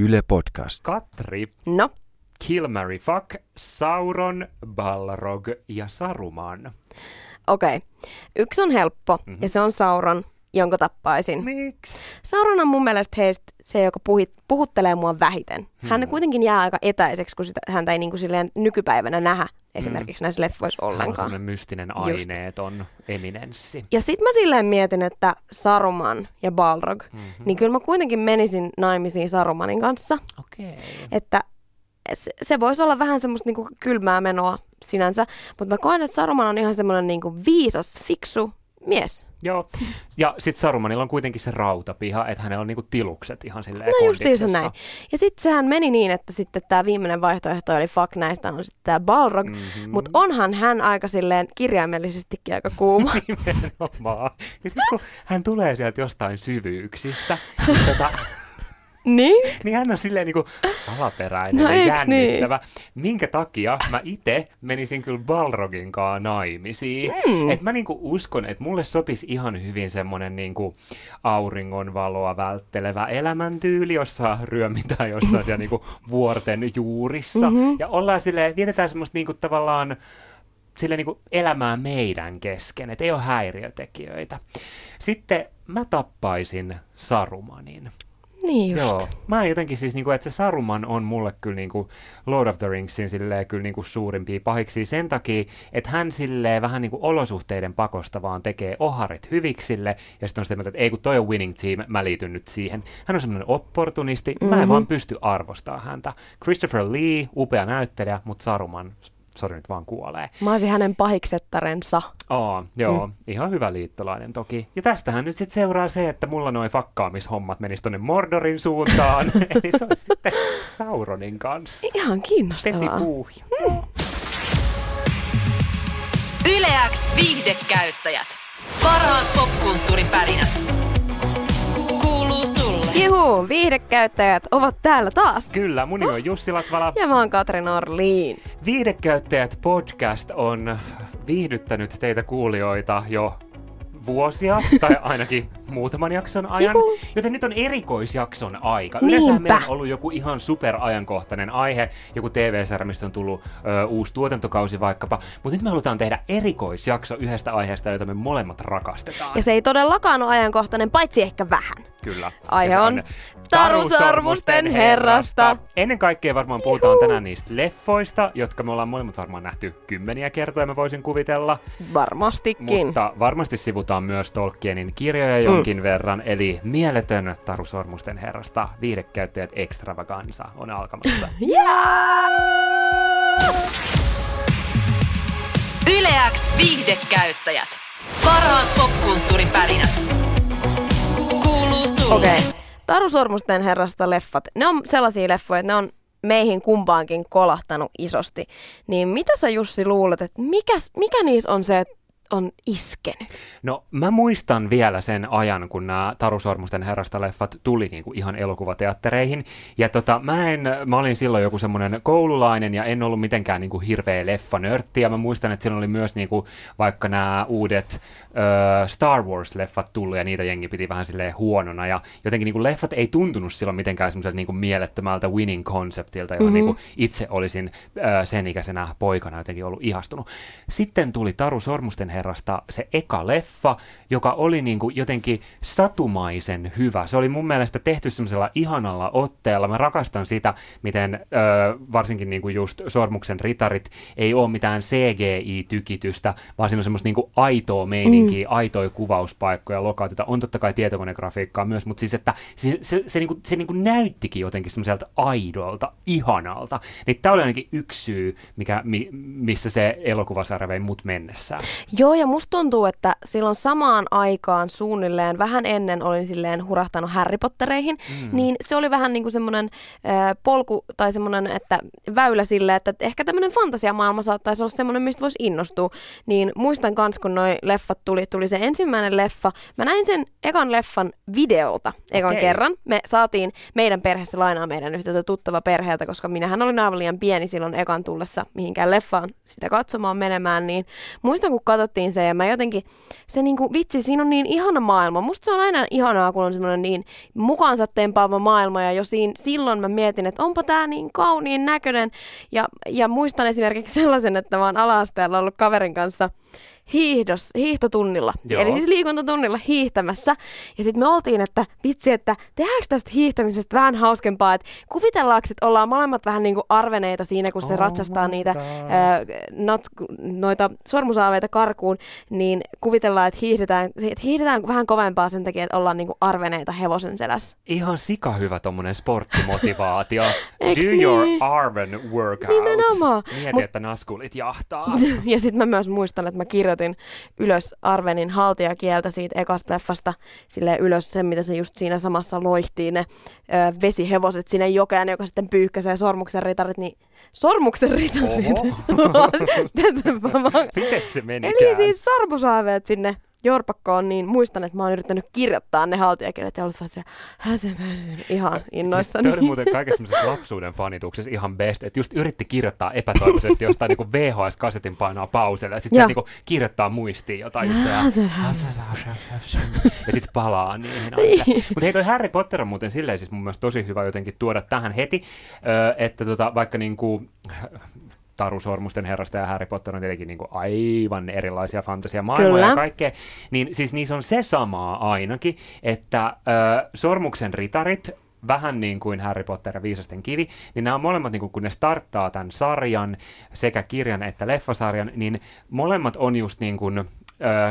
Yle Podcast. Katri, No, Kill, Mary, Fuck, Sauron, Balrog ja Saruman. okei. Okay. Yksi on helppo, Mhm. mm-hmm. ja se on Sauron, jonka tappaisin. Miksi? Sauron on mun mielestä heistä se, joka puhit, puhuttelee mua vähiten. Hän Hmm. kuitenkin jää aika etäiseksi, kun sitä, häntä ei niin kuin silleen nykypäivänä nähdä esimerkiksi näissä leffoissa Hän on ollenkaan. mystinen Just. aineeton eminenssi. Ja sit mä silleen mietin, että Saruman ja Balrog, mm-hmm. niin kyllä mä kuitenkin menisin naimisiin Sarumanin kanssa. Okei. Että se, se voisi olla vähän semmoista niinku kylmää menoa sinänsä, mutta mä koen, että Saruman on ihan semmoinen niinku viisas, fiksu mies. Joo. Ja sit Sarumanilla on kuitenkin se rautapiha, että hänellä on niinku tilukset ihan silleen No justiinsa näin. Ja sitten sehän meni niin, että sitten tämä viimeinen vaihtoehto oli fuck näistä on sitten tämä Balrog, Mhm. mm-hmm. mutta onhan hän aika silleen kirjaimellisestikin aika kuuma. Nimenomaan. Ja sit kun hän tulee sieltä jostain syvyyksistä, niin, tota, niin? niin hän on silleen niinku salaperäinen No ja eiks niin? jännittävä. Minkä takia mä itse menisin kyllä Balrogin kanssa naimisiin. Mm. Et mä niinku uskon, että mulle sopisi ihan hyvin semmonen niinku auringonvaloa välttelevä elämäntyyli, jossa ryömitään jossain siellä niinku vuorten juurissa. Mhm. Ja ollaan silleen, vietetään semmoista niinku tavallaan sille niinku elämää meidän kesken, että ei ole häiriötekijöitä. Sitten mä tappaisin Sarumanin. Niin just. Joo. Mä jotenkin siis, niinku, että se Saruman on mulle kyllä niinku Lord of the Ringsin silleen, kyllä niinku suurimpia pahiksi sen takia, että hän silleen vähän niinku olosuhteiden pakosta vaan tekee oharit hyviksille ja sitten on sitä mieltä, että ei kun toi on winning team, mä liityn nyt siihen. Hän on semmoinen opportunisti, mm-hmm. mä en Mhm. vaan pysty arvostaa häntä. Christopher Lee, upea näyttelijä, mutta Saruman, sori nyt vaan kuolee. Mä olisin hänen pahiksettarensa. Aa, joo, mm. ihan hyvä liittolainen toki. Ja tästähän nyt sitten seuraa se, että mulla noi fakkaamishommat menis tonne Mordorin suuntaan. Eli se olisi sitten Sauronin kanssa. Ihan Peti kiinnostavaa. puuhi. Yleäks viihdekäyttäjät. Parhaat popkulttuuripärinät. Juhu, viihdekäyttäjät ovat täällä taas. Kyllä, mun nimi on Jussi Latvala. Ja mä oon Katri Norliin. Viidekäyttäjät podcast on viihdyttänyt teitä kuulijoita jo vuosia, tai ainakin muutaman jakson ajan. Juhu. Joten nyt on erikoisjakson aika. Yleensä meillä on ollut joku ihan superajankohtainen aihe, joku TV-sarja, mistä on tullut ö, uusi tuotantokausi vaikkapa. Mutta nyt me halutaan tehdä erikoisjakso yhdestä aiheesta, jota me molemmat rakastetaan. Ja se ei todellakaan ole ajankohtainen, paitsi ehkä vähän. Kyllä. Aihe se on Taru Sormusten herrasta. Ennen kaikkea varmaan puhutaan tänään niistä leffoista, jotka me ollaan molemmat varmaan nähty kymmeniä kertoja, mä voisin kuvitella. Varmastikin. Mutta varmasti sivutaan myös Tolkienin kirjoja jonkin mm. verran, eli mieletön Taru Sormusten herrasta viidekäyttäjät extravaganza on alkamassa. Yleäks viihdekäyttäjät. Parhaat popkulttuuripärinät. Kuuluu sulle. Okei. Okay. Taru Sormusten herrasta leffat. Ne on sellaisia leffoja, että ne on meihin kumpaankin kolahtanut isosti. Niin mitä sä Jussi luulet, että mikä, mikä niissä on se, että on iskenyt? No mä muistan vielä sen ajan, kun nämä Taru Sormusten herrasta leffat tuli niinku ihan elokuvateattereihin. Ja tota, mä, en, mä olin silloin joku semmoinen koululainen ja en ollut mitenkään niinku hirveä leffanörtti. Ja mä muistan, että silloin oli myös niinku vaikka nämä uudet ö, Star Wars-leffat tullut ja niitä jengi piti vähän silleen huonona. Ja jotenkin niinku leffat ei tuntunut silloin mitenkään semmoiselta niinku mielettömältä winning konseptilta, johon mm-hmm. niinku itse olisin ö, sen ikäisenä poikana jotenkin ollut ihastunut. Sitten tuli Taru Sormusten herrasta se eka leffa, joka oli niinku jotenkin satumaisen hyvä. Se oli mun mielestä tehty semmoisella ihanalla otteella. Mä rakastan sitä, miten ö, varsinkin niinku just Sormuksen ritarit ei ole mitään CGI-tykitystä, vaan siinä on semmoista niinku aitoa meininkiä, mm. aitoja kuvauspaikkoja, lokautita. On totta kai tietokonegrafiikkaa myös, mutta siis että se, se, se, niinku, se niinku näyttikin jotenkin semmoiselta aidolta, ihanalta. Niin tämä oli ainakin yksi syy, mikä, mi, missä se elokuvasarja vei mut mennessään. Joo, ja musta tuntuu, että silloin samaan aikaan suunnilleen, vähän ennen olin silleen hurahtanut Harry Pottereihin, mm. niin se oli vähän niin kuin semmoinen äh, polku tai semmoinen että väylä sille, että ehkä tämmöinen fantasiamaailma saattaisi olla semmoinen, mistä voisi innostua. Niin muistan kans, kun noi leffat tuli, tuli se ensimmäinen leffa. Mä näin sen ekan leffan videolta ekan Okei. kerran. Me saatiin meidän perheessä lainaa meidän yhtä tuttava perheeltä, koska minähän olin aivan liian pieni silloin ekan tullessa mihinkään leffaan sitä katsomaan menemään, niin muistan, kun katsottiin katsottiin se ja mä jotenkin, se niinku, vitsi, siinä on niin ihana maailma. Musta se on aina ihanaa, kun on semmoinen niin mukaansa tempaava maailma ja jo siinä, silloin mä mietin, että onpa tää niin kauniin näköinen. Ja, ja muistan esimerkiksi sellaisen, että mä oon ala-asteella ollut kaverin kanssa hiihdos, hiihtotunnilla, Joo. eli siis liikuntatunnilla hiihtämässä. Ja sitten me oltiin, että vitsi, että tehdäänkö tästä hiihtämisestä vähän hauskempaa, että kuvitellaanko, että ollaan molemmat vähän niin kuin arveneita siinä, kun se Oh ratsastaa niitä ää, not, noita sormusaaveita karkuun, niin kuvitellaan, että hiihdetään, että hiihdetään vähän kovempaa sen takia, että ollaan niin kuin arveneita hevosen selässä. Ihan sika hyvä tommonen sporttimotivaatio. Do your niin? Arven workout. Nimenomaan. Mieti, Mut- että naskulit jahtaa. Ja sitten mä myös muistan, että mä kirjoitin ylös Arvenin haltijakieltä siitä ekasta leffasta, sille ylös sen, mitä se just siinä samassa loihtii, ne ö, vesihevoset sinne jokeen, joka sitten pyyhkäisee sormuksen ritarit, niin sormuksen ritarit. Miten se menikään? Eli siis sormusaaveet sinne jorpakkoon, niin muistan, että mä oon yrittänyt kirjoittaa ne haltijakielet ja ollut vaan silleen, "Hä, se mä- ihan Siis innoissani. toi oli muuten kaikessa semmoisessa lapsuuden fanituksessa ihan best, että just yritti kirjoittaa epätoivoisesti jostain niinku VHS-kasetin painaa pauselle ja sitten se niinku kirjoittaa muistiin jotain juttuja. ja sitten palaa niihin. Mutta hei, toi Harry Potter on muuten silleen siis mun mielestä tosi hyvä jotenkin tuoda tähän heti, että tota, vaikka niinku Taru Sormusten herrasta ja Harry Potter on tietenkin niinku aivan erilaisia fantasiamaailmoja Kyllä. ja kaikkea, niin siis niissä on se samaa ainakin, että ö, Sormuksen ritarit vähän niin kuin Harry Potter ja Viisasten kivi, niin nämä on molemmat, niin kuin, kun ne starttaa tämän sarjan, sekä kirjan että leffasarjan, niin molemmat on just niin kuin,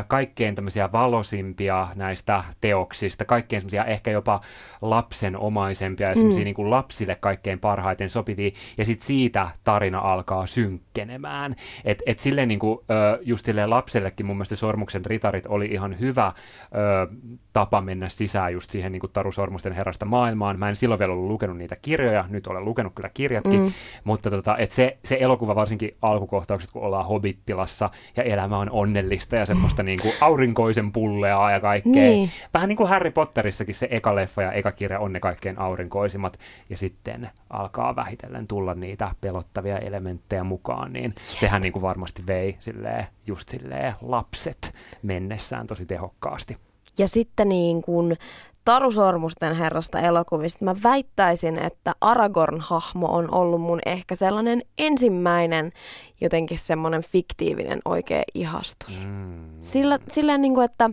kaikkein tämmöisiä valosimpia näistä teoksista, kaikkein semmoisia ehkä jopa lapsenomaisempia ja semmoisia mm. niin lapsille kaikkein parhaiten sopivia, ja sitten siitä tarina alkaa synkkenemään. Et, et silleen niin kuin, ö, just silleen lapsellekin mun mielestä Sormuksen ritarit oli ihan hyvä ö, tapa mennä sisään just siihen niin kuin Taru Sormusten herrasta maailmaan. Mä en silloin vielä ollut lukenut niitä kirjoja, nyt olen lukenut kyllä kirjatkin, mm. mutta tota, et se, se elokuva varsinkin alkukohtaukset, kun ollaan Hobittilassa ja elämä on onnellista ja semmoista niin kuin aurinkoisen pulleaa ja kaikkea. Niin. Vähän niin kuin Harry Potterissakin se eka leffa ja eka kirja on ne kaikkein aurinkoisimmat ja sitten alkaa vähitellen tulla niitä pelottavia elementtejä mukaan, niin sehän niin kuin varmasti vei silleen, just silleen lapset mennessään tosi tehokkaasti. Ja sitten niin kuin Taru Sormusten herrasta elokuvista mä väittäisin, että Aragorn-hahmo on ollut mun ehkä sellainen ensimmäinen jotenkin semmoinen fiktiivinen oikea ihastus. Mm. Sillä, sillä niin kuin, että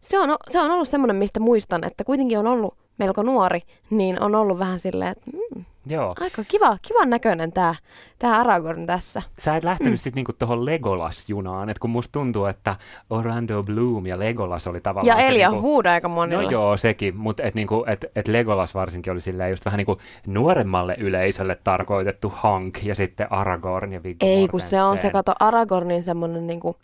se on, se on ollut semmoinen, mistä muistan, että kuitenkin on ollut melko nuori, niin on ollut vähän silleen, että mm, Joo. aika kiva, kivan näköinen tämä tää Aragorn tässä. Sä et lähtenyt mm. sitten niinku tuohon Legolas-junaan, että kun musta tuntuu, että Orlando Bloom ja Legolas oli tavallaan Ja Elia niinku, Wood aika monilla. No joo, sekin, mutta et niinku, et, et Legolas varsinkin oli silleen just vähän niinku nuoremmalle yleisölle tarkoitettu Hank ja sitten Aragorn ja Viggo Ei, kun se on se, kato, Aragornin semmoinen niinku,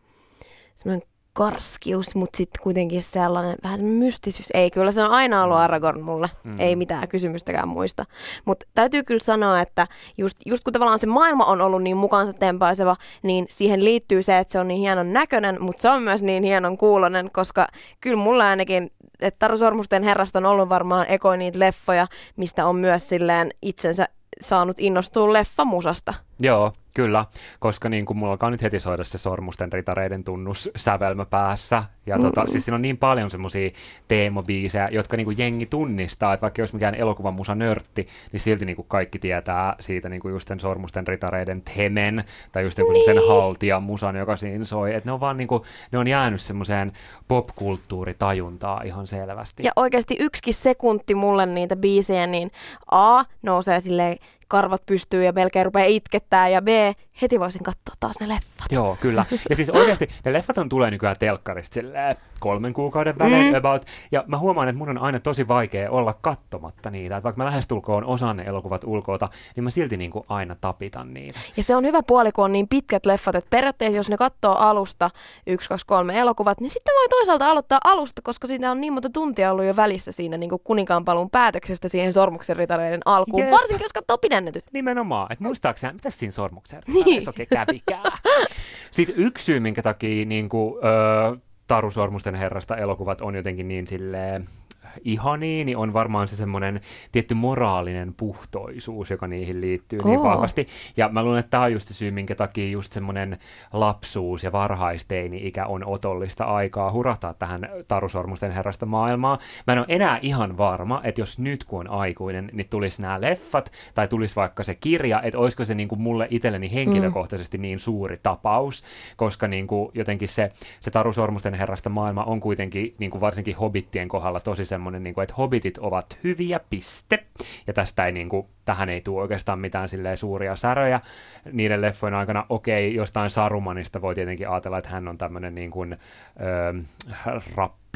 semmoinen karskius, mutta sitten kuitenkin sellainen vähän mystisyys. Ei, kyllä se on aina ollut Aragorn mulle. Mm. Ei mitään kysymystäkään muista. Mutta täytyy kyllä sanoa, että just, just kun tavallaan se maailma on ollut niin mukaansa tempaiseva, niin siihen liittyy se, että se on niin hienon näköinen, mutta se on myös niin hienon kuulonen, koska kyllä mulla ainakin että Taru Sormusten herrasta on ollut varmaan ekoin niitä leffoja, mistä on myös silleen itsensä saanut innostua leffamusasta. Joo, kyllä, koska niin kuin mulla alkaa nyt heti soida se sormusten ritareiden tunnus sävelmä päässä. Ja mm. tota, siis siinä on niin paljon semmoisia teemobiisejä, jotka niin kuin jengi tunnistaa, että vaikka jos mikään elokuvan musa nörtti, niin silti niin kuin kaikki tietää siitä niin kuin just sen sormusten ritareiden temen, tai just joku niin. sen haltia musan, joka siinä soi. Että ne on vaan niin kuin, ne on jäänyt semmoiseen popkulttuuritajuntaan ihan selvästi. Ja oikeasti yksikin sekunti mulle niitä biisejä, niin A, nousee silleen karvat pystyy ja melkein rupeaa itkettää, ja B, heti voisin katsoa taas ne leffat. Joo, kyllä. Ja siis oikeasti ne leffat on tulee nykyään telkkarista silleen kolmen kuukauden välein mm. about. Ja mä huomaan, että mun on aina tosi vaikea olla kattomatta niitä. Että vaikka mä lähestulkoon osaan ne elokuvat ulkoota, niin mä silti niin kuin aina tapitan niitä. Ja se on hyvä puoli, kun on niin pitkät leffat, että periaatteessa jos ne katsoo alusta 1, 2, 3 elokuvat, niin sitten voi toisaalta aloittaa alusta, koska siinä on niin monta tuntia ollut jo välissä siinä niin kuin kuninkaanpaluun päätöksestä siihen sormuksen ritareiden alkuun. Jep. Varsinkin jos katsoo pidennetyt. Nimenomaan. Että muistaakseni, mitä siinä sormuksen Niin. oikein kävikään. Sitten yksi syy, minkä takia niin kuin, ö, Taru Sormusten herrasta elokuvat on jotenkin niin silleen ihania, niin on varmaan se semmoinen tietty moraalinen puhtoisuus, joka niihin liittyy niin Oo. vahvasti. Ja mä luulen, että tämä on just se syy, minkä takia just semmoinen lapsuus ja varhaisteini-ikä on otollista aikaa hurahtaa tähän Tarusormusten herrasta maailmaa. Mä en ole enää ihan varma, että jos nyt kun on aikuinen, niin tulisi nämä leffat tai tulisi vaikka se kirja, että olisiko se niin kuin mulle itselleni henkilökohtaisesti niin suuri tapaus, koska niin kuin jotenkin se, se Tarusormusten herrasta maailma on kuitenkin niin kuin varsinkin hobittien kohdalla tosi semmoinen, niin kuin, että hobitit ovat hyviä, piste. Ja tästä ei niin kuin, tähän ei tule oikeastaan mitään silleen suuria säröjä niiden leffojen aikana. Okei, jostain Sarumanista voi tietenkin ajatella, että hän on tämmöinen niin kuin, ö,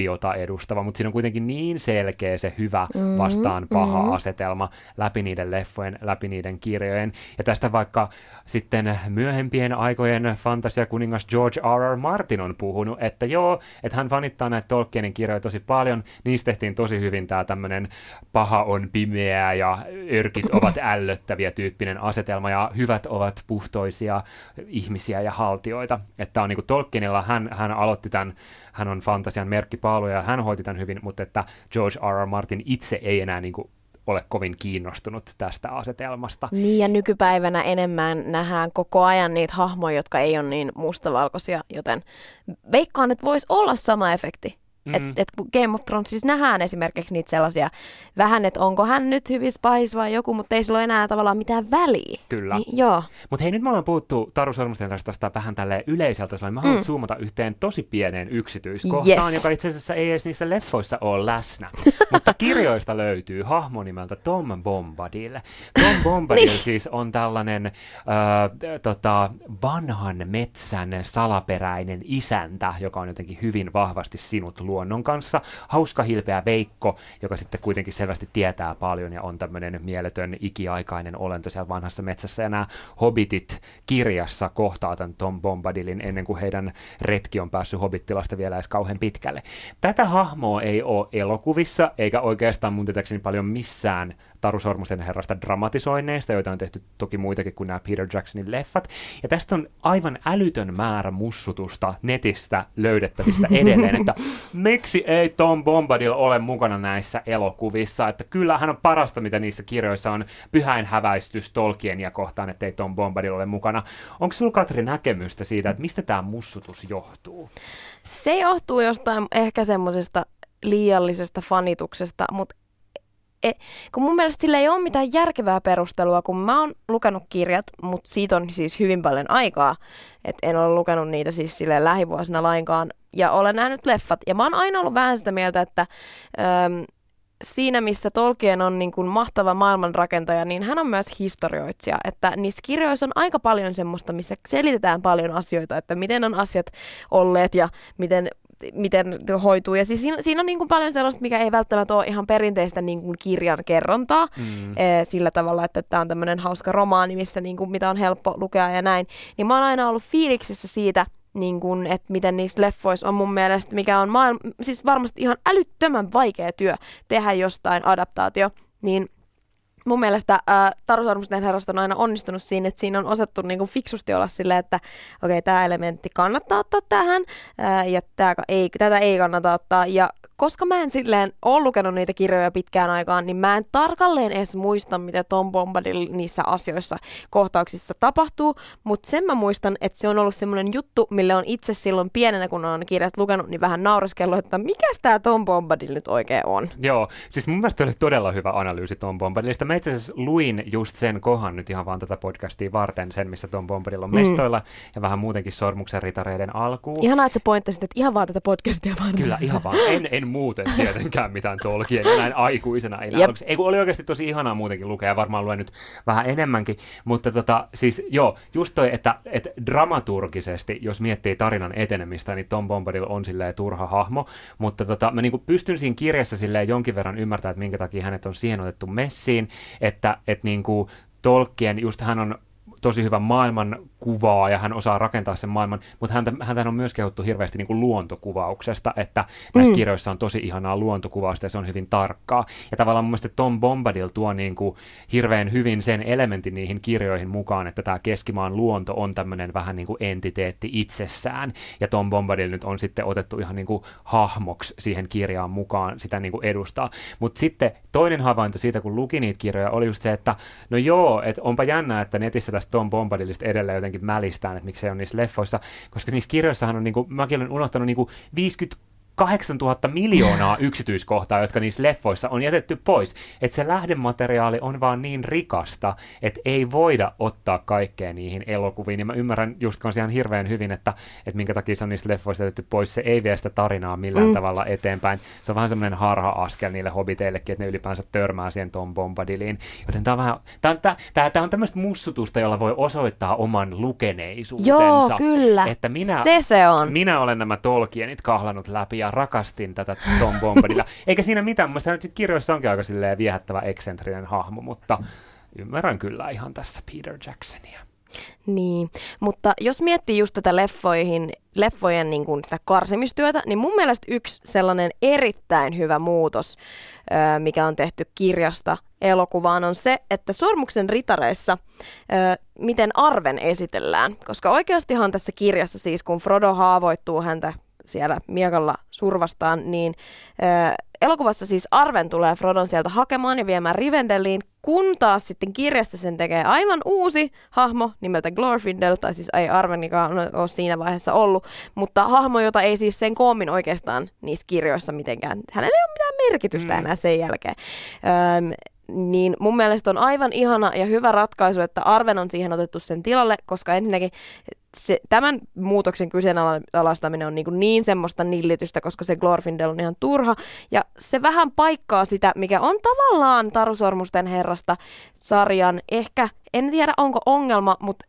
rappiota edustava, mutta siinä on kuitenkin niin selkeä se hyvä vastaan paha asetelma läpi niiden leffojen, läpi niiden kirjojen. Ja tästä vaikka sitten myöhempien aikojen fantasiakuningas George R. R. Martin on puhunut, että joo, että hän fanittaa näitä Tolkienin kirjoja tosi paljon, niistä tehtiin tosi hyvin tämä tämmöinen paha on pimeää ja örkit ovat ällöttäviä tyyppinen asetelma ja hyvät ovat puhtoisia ihmisiä ja haltioita. Että on niin kuin Tolkienilla, hän, hän aloitti tämän, hän on fantasian merkkipaalu ja hän hoiti tämän hyvin, mutta että George R. R. Martin itse ei enää niin kuin ole kovin kiinnostunut tästä asetelmasta. Niin ja nykypäivänä enemmän nähdään koko ajan niitä hahmoja, jotka ei ole niin mustavalkoisia, joten veikkaan, että voisi olla sama efekti. Mm. Et, et kun Game of Thrones siis nähdään esimerkiksi niitä sellaisia vähän, että onko hän nyt hyvin spice vai joku, mutta ei sillä ole enää tavallaan mitään väliä. Kyllä. Niin, joo. Mutta hei, nyt me ollaan puhuttu Taru Sormusten tästä vähän tälle yleiseltä. Mä haluan mm. zoomata yhteen tosi pieneen yksityiskohtaan, Yes. joka itse asiassa ei edes niissä leffoissa ole läsnä. Mutta kirjoista löytyy hahmo nimeltä Tom Bombadil. Tom Bombadil Niin. siis on tällainen äh, tota, vanhan metsän salaperäinen isäntä, joka on jotenkin hyvin vahvasti sinut luonnon kanssa. Hauska hilpeä Veikko, joka sitten kuitenkin selvästi tietää paljon ja on tämmöinen mieletön ikiaikainen olento siellä vanhassa metsässä. Ja nämä hobbitit kirjassa kohtaa tämän Tom Bombadilin ennen kuin heidän retki on päässyt hobbittilasta vielä edes kauhean pitkälle. Tätä hahmoa ei ole elokuvissa, eikä oikeastaan mun tietääkseni paljon missään Taru Sormusten herrasta dramatisoinneista, joita on tehty toki muitakin kuin nämä Peter Jacksonin leffat. Ja tästä on aivan älytön määrä mussutusta netistä löydettävissä edelleen, että miksi ei Tom Bombadil ole mukana näissä elokuvissa, että kyllä hän on parasta, mitä niissä kirjoissa on pyhäin häväistys Tolkienia kohtaan, että ei Tom Bombadil ole mukana. Onko sulla Katri näkemystä siitä, että mistä tämä mussutus johtuu? Se johtuu jostain ehkä semmoisesta liiallisesta fanituksesta, mutta e, kun mun mielestä sillä ei ole mitään järkevää perustelua, kun mä oon lukenut kirjat, mutta siitä on siis hyvin paljon aikaa, että en ole lukenut niitä siis sille lähivuosina lainkaan, ja olen nähnyt leffat, ja mä oon aina ollut vähän sitä mieltä, että öm, siinä, missä Tolkien on niin kuin mahtava maailmanrakentaja, niin hän on myös historioitsija. Että niissä kirjoissa on aika paljon semmoista, missä selitetään paljon asioita, että miten on asiat olleet ja miten miten hoituu. Ja siis siinä, siinä on niin kuin paljon sellaista, mikä ei välttämättä ole ihan perinteistä niin kuin kirjan kerrontaa Mm. eh, sillä tavalla, että tämä on tämmöinen hauska romaani, missä niin kuin, mitä on helppo lukea ja näin. Niin mä oon aina ollut fiiliksissä siitä, niin kuin, että miten niissä leffoissa on mun mielestä, mikä on maailma, siis varmasti ihan älyttömän vaikea työ tehdä jostain adaptaatio, niin mun mielestä äh, Taru Sormusten herrasta on aina onnistunut siinä, että siinä on osattu niin kuin fiksusti olla silleen, että okei, okay, tämä elementti kannattaa ottaa tähän äh, ja tää, ei, tätä ei kannata ottaa. Ja koska mä en silleen ole lukenut niitä kirjoja pitkään aikaan, niin mä en tarkalleen edes muista, mitä Tom Bombadil niissä asioissa kohtauksissa tapahtuu, mutta sen mä muistan, että se on ollut semmoinen juttu, mille on itse silloin pienenä, kun on kirjat lukenut, niin vähän naureskellut, että mikäs tämä Tom Bombadil nyt oikein on. Joo, siis mun mielestä oli todella hyvä analyysi Tom Bombadilista. Mä itse asiassa luin just sen kohan nyt ihan vaan tätä podcastia varten, sen missä Tom Bombadil on mestoilla ja vähän muutenkin sormuksen ritareiden alkuun. Ihanaa, että sä pointtasit, että ihan vaan tätä podcastia varten. Kyllä, ihan vaan. En, en muuten tietenkään mitään Tolkien ja näin aikuisena. Ei, aluksi. ei kun oli oikeasti tosi ihanaa muutenkin lukea ja varmaan luen nyt vähän enemmänkin. Mutta tota, siis joo, just toi, että, että dramaturgisesti, jos miettii tarinan etenemistä, niin Tom Bombadil on silleen turha hahmo. Mutta tota, mä niinku pystyn siinä kirjassa silleen jonkin verran ymmärtämään, että minkä takia hänet on siihen otettu messiin. Että et niinku Tolkien, just hän on tosi hyvä maailman kuvaa ja hän osaa rakentaa sen maailman, mutta häntä, häntä on myös kehuttu hirveästi niin kuin luontokuvauksesta, että näissä mm. kirjoissa on tosi ihanaa luontokuvausta ja se on hyvin tarkkaa. Ja tavallaan mun mielestä Tom Bombadil tuo niin kuin hirveän hyvin sen elementin niihin kirjoihin mukaan, että tämä keskimaan luonto on tämmöinen vähän niin kuin entiteetti itsessään. Ja Tom Bombadil nyt on sitten otettu ihan niin kuin hahmoksi siihen kirjaan mukaan sitä niin kuin edustaa. Mutta sitten toinen havainto siitä, kun luki niitä kirjoja, oli just se, että no joo, että onpa jännää, että netissä tästä Tom Bombadilista edelleen jotenkin mälistään, että miksei on niissä leffoissa, koska niissä kirjoissahan on, niin kuin, mäkin olen unohtanut niin kuin 50 8000 miljoonaa yksityiskohtaa, jotka niissä leffoissa on jätetty pois. Että se lähdemateriaali on vaan niin rikasta, että ei voida ottaa kaikkea niihin elokuviin. Ja mä ymmärrän just kanssa ihan hirveän hyvin, että, että minkä takia se on niistä leffoista jätetty pois. Se ei vie sitä tarinaa millään mm. tavalla eteenpäin. Se on vähän semmoinen harha-askel niille hobiteillekin, että ne ylipäänsä törmää siihen Tom Bombadiliin. Joten tämä on vähän, tämä, tämä, tämä, tämä on tämmöistä mussutusta, jolla voi osoittaa oman lukeneisuutensa. Joo, kyllä. Että minä, se se on. Minä olen nämä Tolkienit kahlannut läpi ja rakastin tätä Tom Bombadilla. Eikä siinä mitään, mun mielestä kirjoissa onkin aika silleen viehättävä eksentrinen hahmo, mutta ymmärrän kyllä ihan tässä Peter Jacksonia. Niin, mutta jos miettii just tätä leffoihin, leffojen niin kuin sitä karsimistyötä, niin mun mielestä yksi sellainen erittäin hyvä muutos, mikä on tehty kirjasta elokuvaan, on se, että Sormuksen ritareissa, miten Arven esitellään. Koska oikeastihan tässä kirjassa siis, kun Frodo haavoittuu häntä siellä miekalla survastaan, niin ö, elokuvassa siis Arven tulee Frodon sieltä hakemaan ja viemään Rivendeliin, kun taas sitten kirjassa sen tekee aivan uusi hahmo nimeltä Glorfindel, tai siis ei Arvenikaan ole siinä vaiheessa ollut, mutta hahmo, jota ei siis sen koomin oikeastaan niissä kirjoissa mitenkään, hänellä ei ole mitään merkitystä mm. enää sen jälkeen. Öm, niin mun mielestä on aivan ihana ja hyvä ratkaisu, että Arven on siihen otettu sen tilalle, koska ensinnäkin se, tämän muutoksen kyseenalaistaminen on niin, kuin niin semmoista nillitystä, koska se Glorfindel on ihan turha. Ja se vähän paikkaa sitä, mikä on tavallaan Tarusormusten herrasta sarjan ehkä, en tiedä onko ongelma, mutta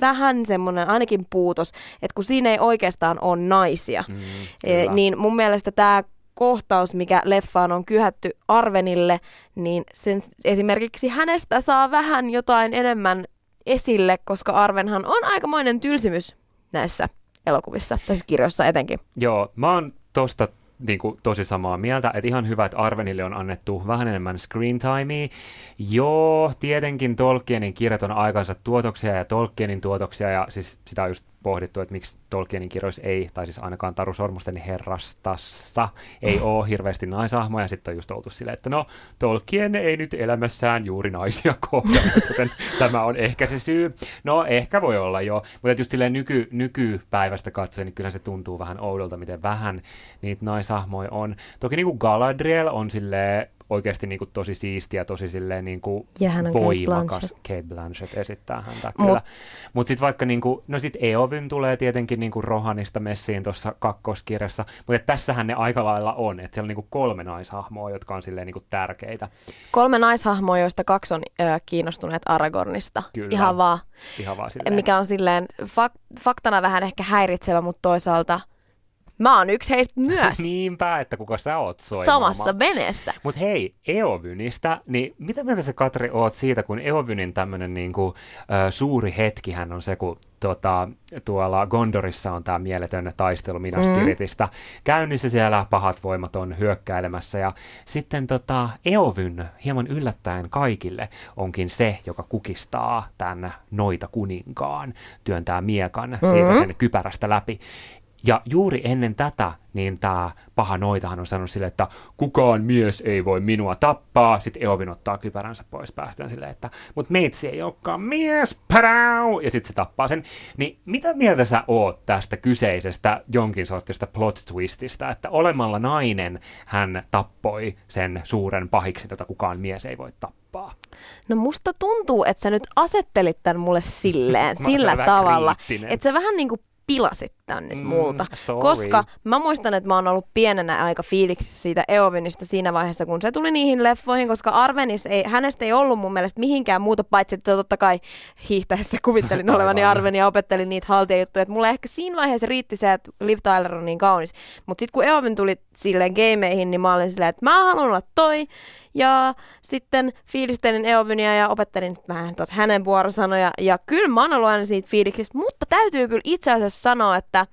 vähän semmoinen ainakin puutos, että kun siinä ei oikeastaan ole naisia, mm, e, niin mun mielestä tämä kohtaus, mikä leffaan on kyhätty Arvenille, niin sen, esimerkiksi hänestä saa vähän jotain enemmän esille, koska Arvenhan on aikamoinen tylsimys näissä elokuvissa, tässä kirjoissa etenkin. Joo, mä oon tosta niin kuin, tosi samaa mieltä, että ihan hyvä, että Arvenille on annettu vähän enemmän screen timea. Joo, tietenkin Tolkienin kirjat on aikansa tuotoksia ja Tolkienin tuotoksia, ja siis sitä on just pohdittu, että miksi Tolkienin kirjoissa ei, tai siis ainakaan Taru Sormusten herrastassa, ei ole hirveästi naisahmoja. Sitten on just oltu silleen, että no Tolkien ei nyt elämässään juuri naisia kohdannut, joten tämä on ehkä se syy. No ehkä voi olla jo, mutta just silleen nyky, nykypäivästä katsoen, niin kyllä se tuntuu vähän oudolta, miten vähän niitä naisahmoja on. Toki niin kuin Galadriel on silleen oikeasti niin kuin tosi siistiä, tosi silleen niin kuin ja hän on voimakas. Kate Blanchett. Kate Blanchett esittää häntä kyllä. Mut, Mutta sitten vaikka, niin kuin, no sitten Eovyn tulee tietenkin niin kuin Rohanista messiin tuossa kakkoskirjassa, mutta tässähän ne aika lailla on, että siellä on niin kuin kolme naishahmoa, jotka on silleen niin kuin tärkeitä. Kolme naishahmoa, joista kaksi on ö, kiinnostuneet Aragornista. Kyllä. Ihan vaan. Ihan vaan silleen. Mikä on silleen fak- faktana vähän ehkä häiritsevä, mutta toisaalta – Mä oon yksi heistä myös. Niinpä, että kuka sä oot soimaan. Samassa veneessä. Mut hei, Eovynistä, niin mitä mieltä sä Katri oot siitä, kun Eovynin tämmönen niinku, ö, suuri hetkihän on se, kun tota, tuolla Gondorissa on tämä mieletön taistelu Minas Tirithistä. Mm. Käynnissä siellä pahat voimat on hyökkäilemässä ja sitten tota, Eovyn hieman yllättäen kaikille onkin se, joka kukistaa tämän noita kuninkaan, työntää miekan mm-hmm. siitä sen kypärästä läpi. Ja juuri ennen tätä, niin tämä paha noitahan on sanonut sille, että kukaan mies ei voi minua tappaa. Sitten Eovin ottaa kypäränsä pois päästään silleen, että mut meitsi ei olekaan mies, parau! Ja sitten se tappaa sen. Niin mitä mieltä sä oot tästä kyseisestä jonkin sortista plot twististä, että olemalla nainen hän tappoi sen suuren pahiksen, jota kukaan mies ei voi tappaa? No musta tuntuu, että sä nyt asettelit tämän mulle silleen, sillä tavalla, että se vähän niin kuin pilasit tän nyt mm, multa. Sorry. Koska mä muistan, että mä oon ollut pienenä aika fiiliksissä siitä Eovinista siinä vaiheessa, kun se tuli niihin leffoihin, koska Arvenis ei, hänestä ei ollut mun mielestä mihinkään muuta, paitsi että totta kai hiihtäessä kuvittelin olevani Arven ja opettelin niitä haltijajuttuja. Että mulle ehkä siinä vaiheessa riitti se, että Liv Tyler on niin kaunis. Mutta sitten kun Eovin tuli silleen gameihin, niin mä olin silleen, että mä haluan olla toi. Ja sitten fiilistelin Eovynia ja opettelin vähän taas hänen vuorosanoja. Ja kyllä mä oon ollut aina siitä fiiliksistä, mutta täytyy kyllä itse asiassa sanoa, että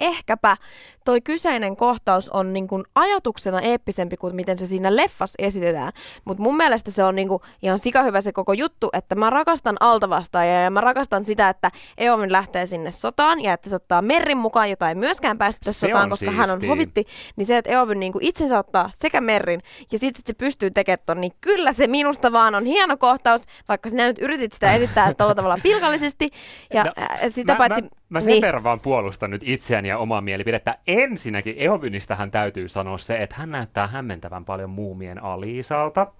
ehkäpä toi kyseinen kohtaus on niin kuin ajatuksena eeppisempi kuin miten se siinä leffassa esitetään. Mutta mun mielestä se on niin kuin ihan sikahyvä se koko juttu, että mä rakastan altavastaajaa ja mä rakastan sitä, että Eowyn lähtee sinne sotaan ja että se ottaa Merrin mukaan, jota ei myöskään päästä Se sotaan, koska hän on hovitti. Niin se, että Eowyn niin kuin itsensä ottaa sekä Merrin ja sitten, että se pystyy tekemään ton, niin kyllä se minusta vaan on hieno kohtaus, vaikka sinä nyt yritit sitä esittää tuolla tavalla pilkallisesti. Ja no, sitä mä, paitsi... Mä, mä sen niin. verran vaan puolustan nyt itseäni ja omaa mielipidettä. Ensinnäkin Eovynistähän täytyy sanoa se, että hän näyttää hämmentävän paljon muumien Aliisalta.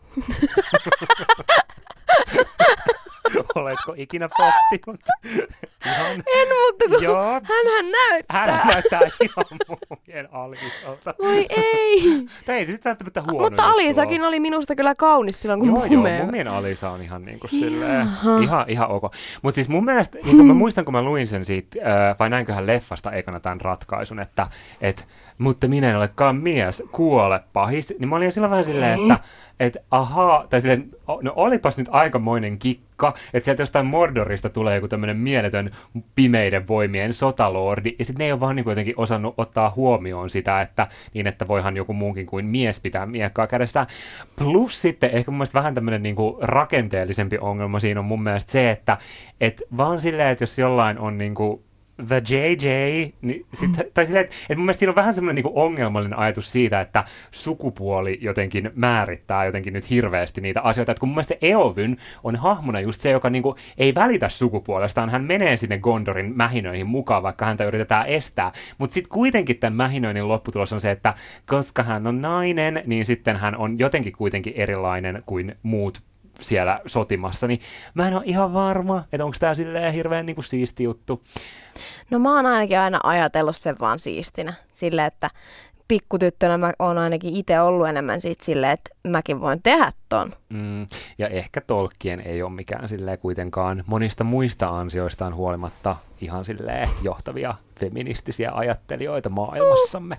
Oletko ikinä pohtinut? Ihan, En, mutta kun Joo. hänhän näyttää. hän näyttää ihan muumien Aliisalta. Voi ei. Tämä ei siis välttämättä huono Mutta Alisakin oli minusta kyllä kaunis silloin, kun Joo, joo, mumea- mumien Alisa on ihan niin kuin silleen, ihan, ihan ok. Mutta siis mun mielestä, niin kun mä muistan, kun mä luin sen siitä, äh, vai näinköhän leffasta ekana tämän ratkaisun, että et, mutta minä en olekaan mies, kuole pahis, niin mä olin jo silloin vähän silleen, että et, ahaa, tai silleen, no olipas nyt aikamoinen kikka, että sieltä jostain Mordorista tulee joku tämmöinen mieletön pimeiden voimien sotalordi, ja sitten ne ei ole vaan niin jotenkin osannut ottaa huomioon sitä, että niin, että voihan joku muunkin kuin mies pitää miekkaa kädessään. Plus sitten ehkä mun mielestä vähän tämmöinen niin rakenteellisempi ongelma siinä on mun mielestä se, että et vaan silleen, että jos jollain on niin kuin The JJ, niin sit, tai silleen, että, että mun mielestä siinä on vähän semmoinen niin ongelmallinen ajatus siitä, että sukupuoli jotenkin määrittää jotenkin nyt hirveästi niitä asioita, että kun mun mielestä Eovyn on hahmona just se, joka niin kuin ei välitä sukupuolestaan, hän menee sinne Gondorin mähinöihin mukaan, vaikka häntä yritetään estää, mutta sitten kuitenkin tämän mähinöinnin lopputulos on se, että koska hän on nainen, niin sitten hän on jotenkin kuitenkin erilainen kuin muut siellä sotimassa, niin mä en ole ihan varma, että onko tämä silleen hirveän niin kuin siisti juttu. No mä oon ainakin aina ajatellut sen vaan siistinä. Sille, että pikkutyttönä mä oon ainakin itse ollut enemmän siitä silleen, että mäkin voin tehdä ton. Mm, ja ehkä Tolkien ei ole mikään silleen kuitenkaan monista muista ansioistaan huolimatta ihan silleen johtavia feministisiä ajattelijoita maailmassamme.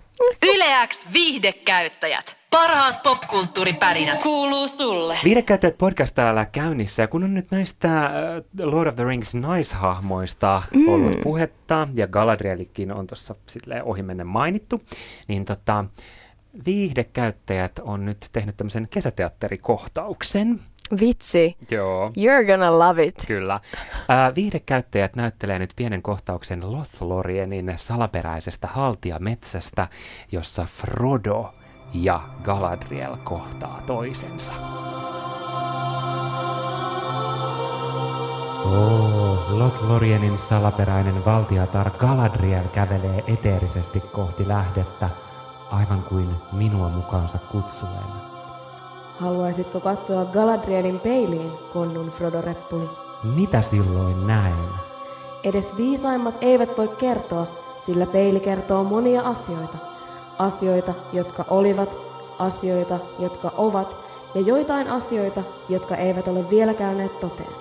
Yleäks viihdekäyttäjät. Parhaat popkulttuuripärinät. Kuuluu sulle. Viidekäyttäjät podcast täällä käynnissä, ja kun on nyt näistä äh, Lord of the Rings naishahmoista mm. ollut puhetta, ja Galadrielikin on tuossa ohimennen mainittu, niin tota, viihdekäyttäjät on nyt tehnyt tämmöisen kesäteatterikohtauksen. Vitsi, Joo. you're gonna love it. Kyllä. Äh, viihdekäyttäjät näyttelee nyt pienen kohtauksen Lothlorienin salaperäisestä haltijametsästä, jossa Frodo ja Galadriel kohtaa toisensa. Oh, Lothlorienin salaperäinen valtiatar Galadriel kävelee eteerisesti kohti lähdettä, aivan kuin minua mukaansa kutsuen. Haluaisitko katsoa Galadrielin peiliin, konnun Frodo Reppuli? Mitä silloin näen? Edes viisaimmat eivät voi kertoa, sillä peili kertoo monia asioita. Asioita, jotka olivat, asioita, jotka ovat, ja joitain asioita, jotka eivät ole vielä käyneet toteen.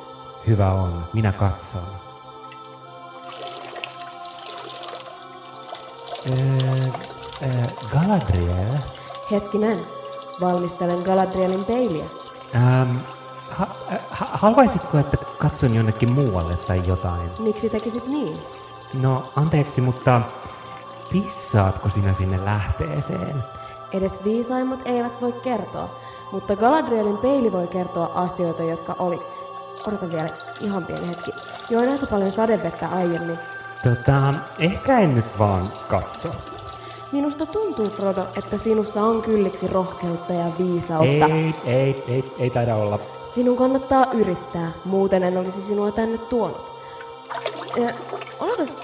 Hyvä on, minä katson. Öö, öö, Galadriel? Hetkinen, valmistelen Galadrielin peiliä. Ähm, ha, ha, haluaisitko, että katson jonnekin muualle tai jotain? Miksi tekisit niin? No, anteeksi, mutta pissaatko sinä sinne lähteeseen? Edes viisaimmat eivät voi kertoa, mutta Galadrielin peili voi kertoa asioita, jotka oli. Odota vielä ihan pieni hetki. Join aika paljon sadevettä aiemmin. Tota, ehkä en nyt vaan katso. Minusta tuntuu, Frodo, että sinussa on kylliksi rohkeutta ja viisautta. Ei, ei, ei, ei taida olla. Sinun kannattaa yrittää, muuten en olisi sinua tänne tuonut. Ja, odotas,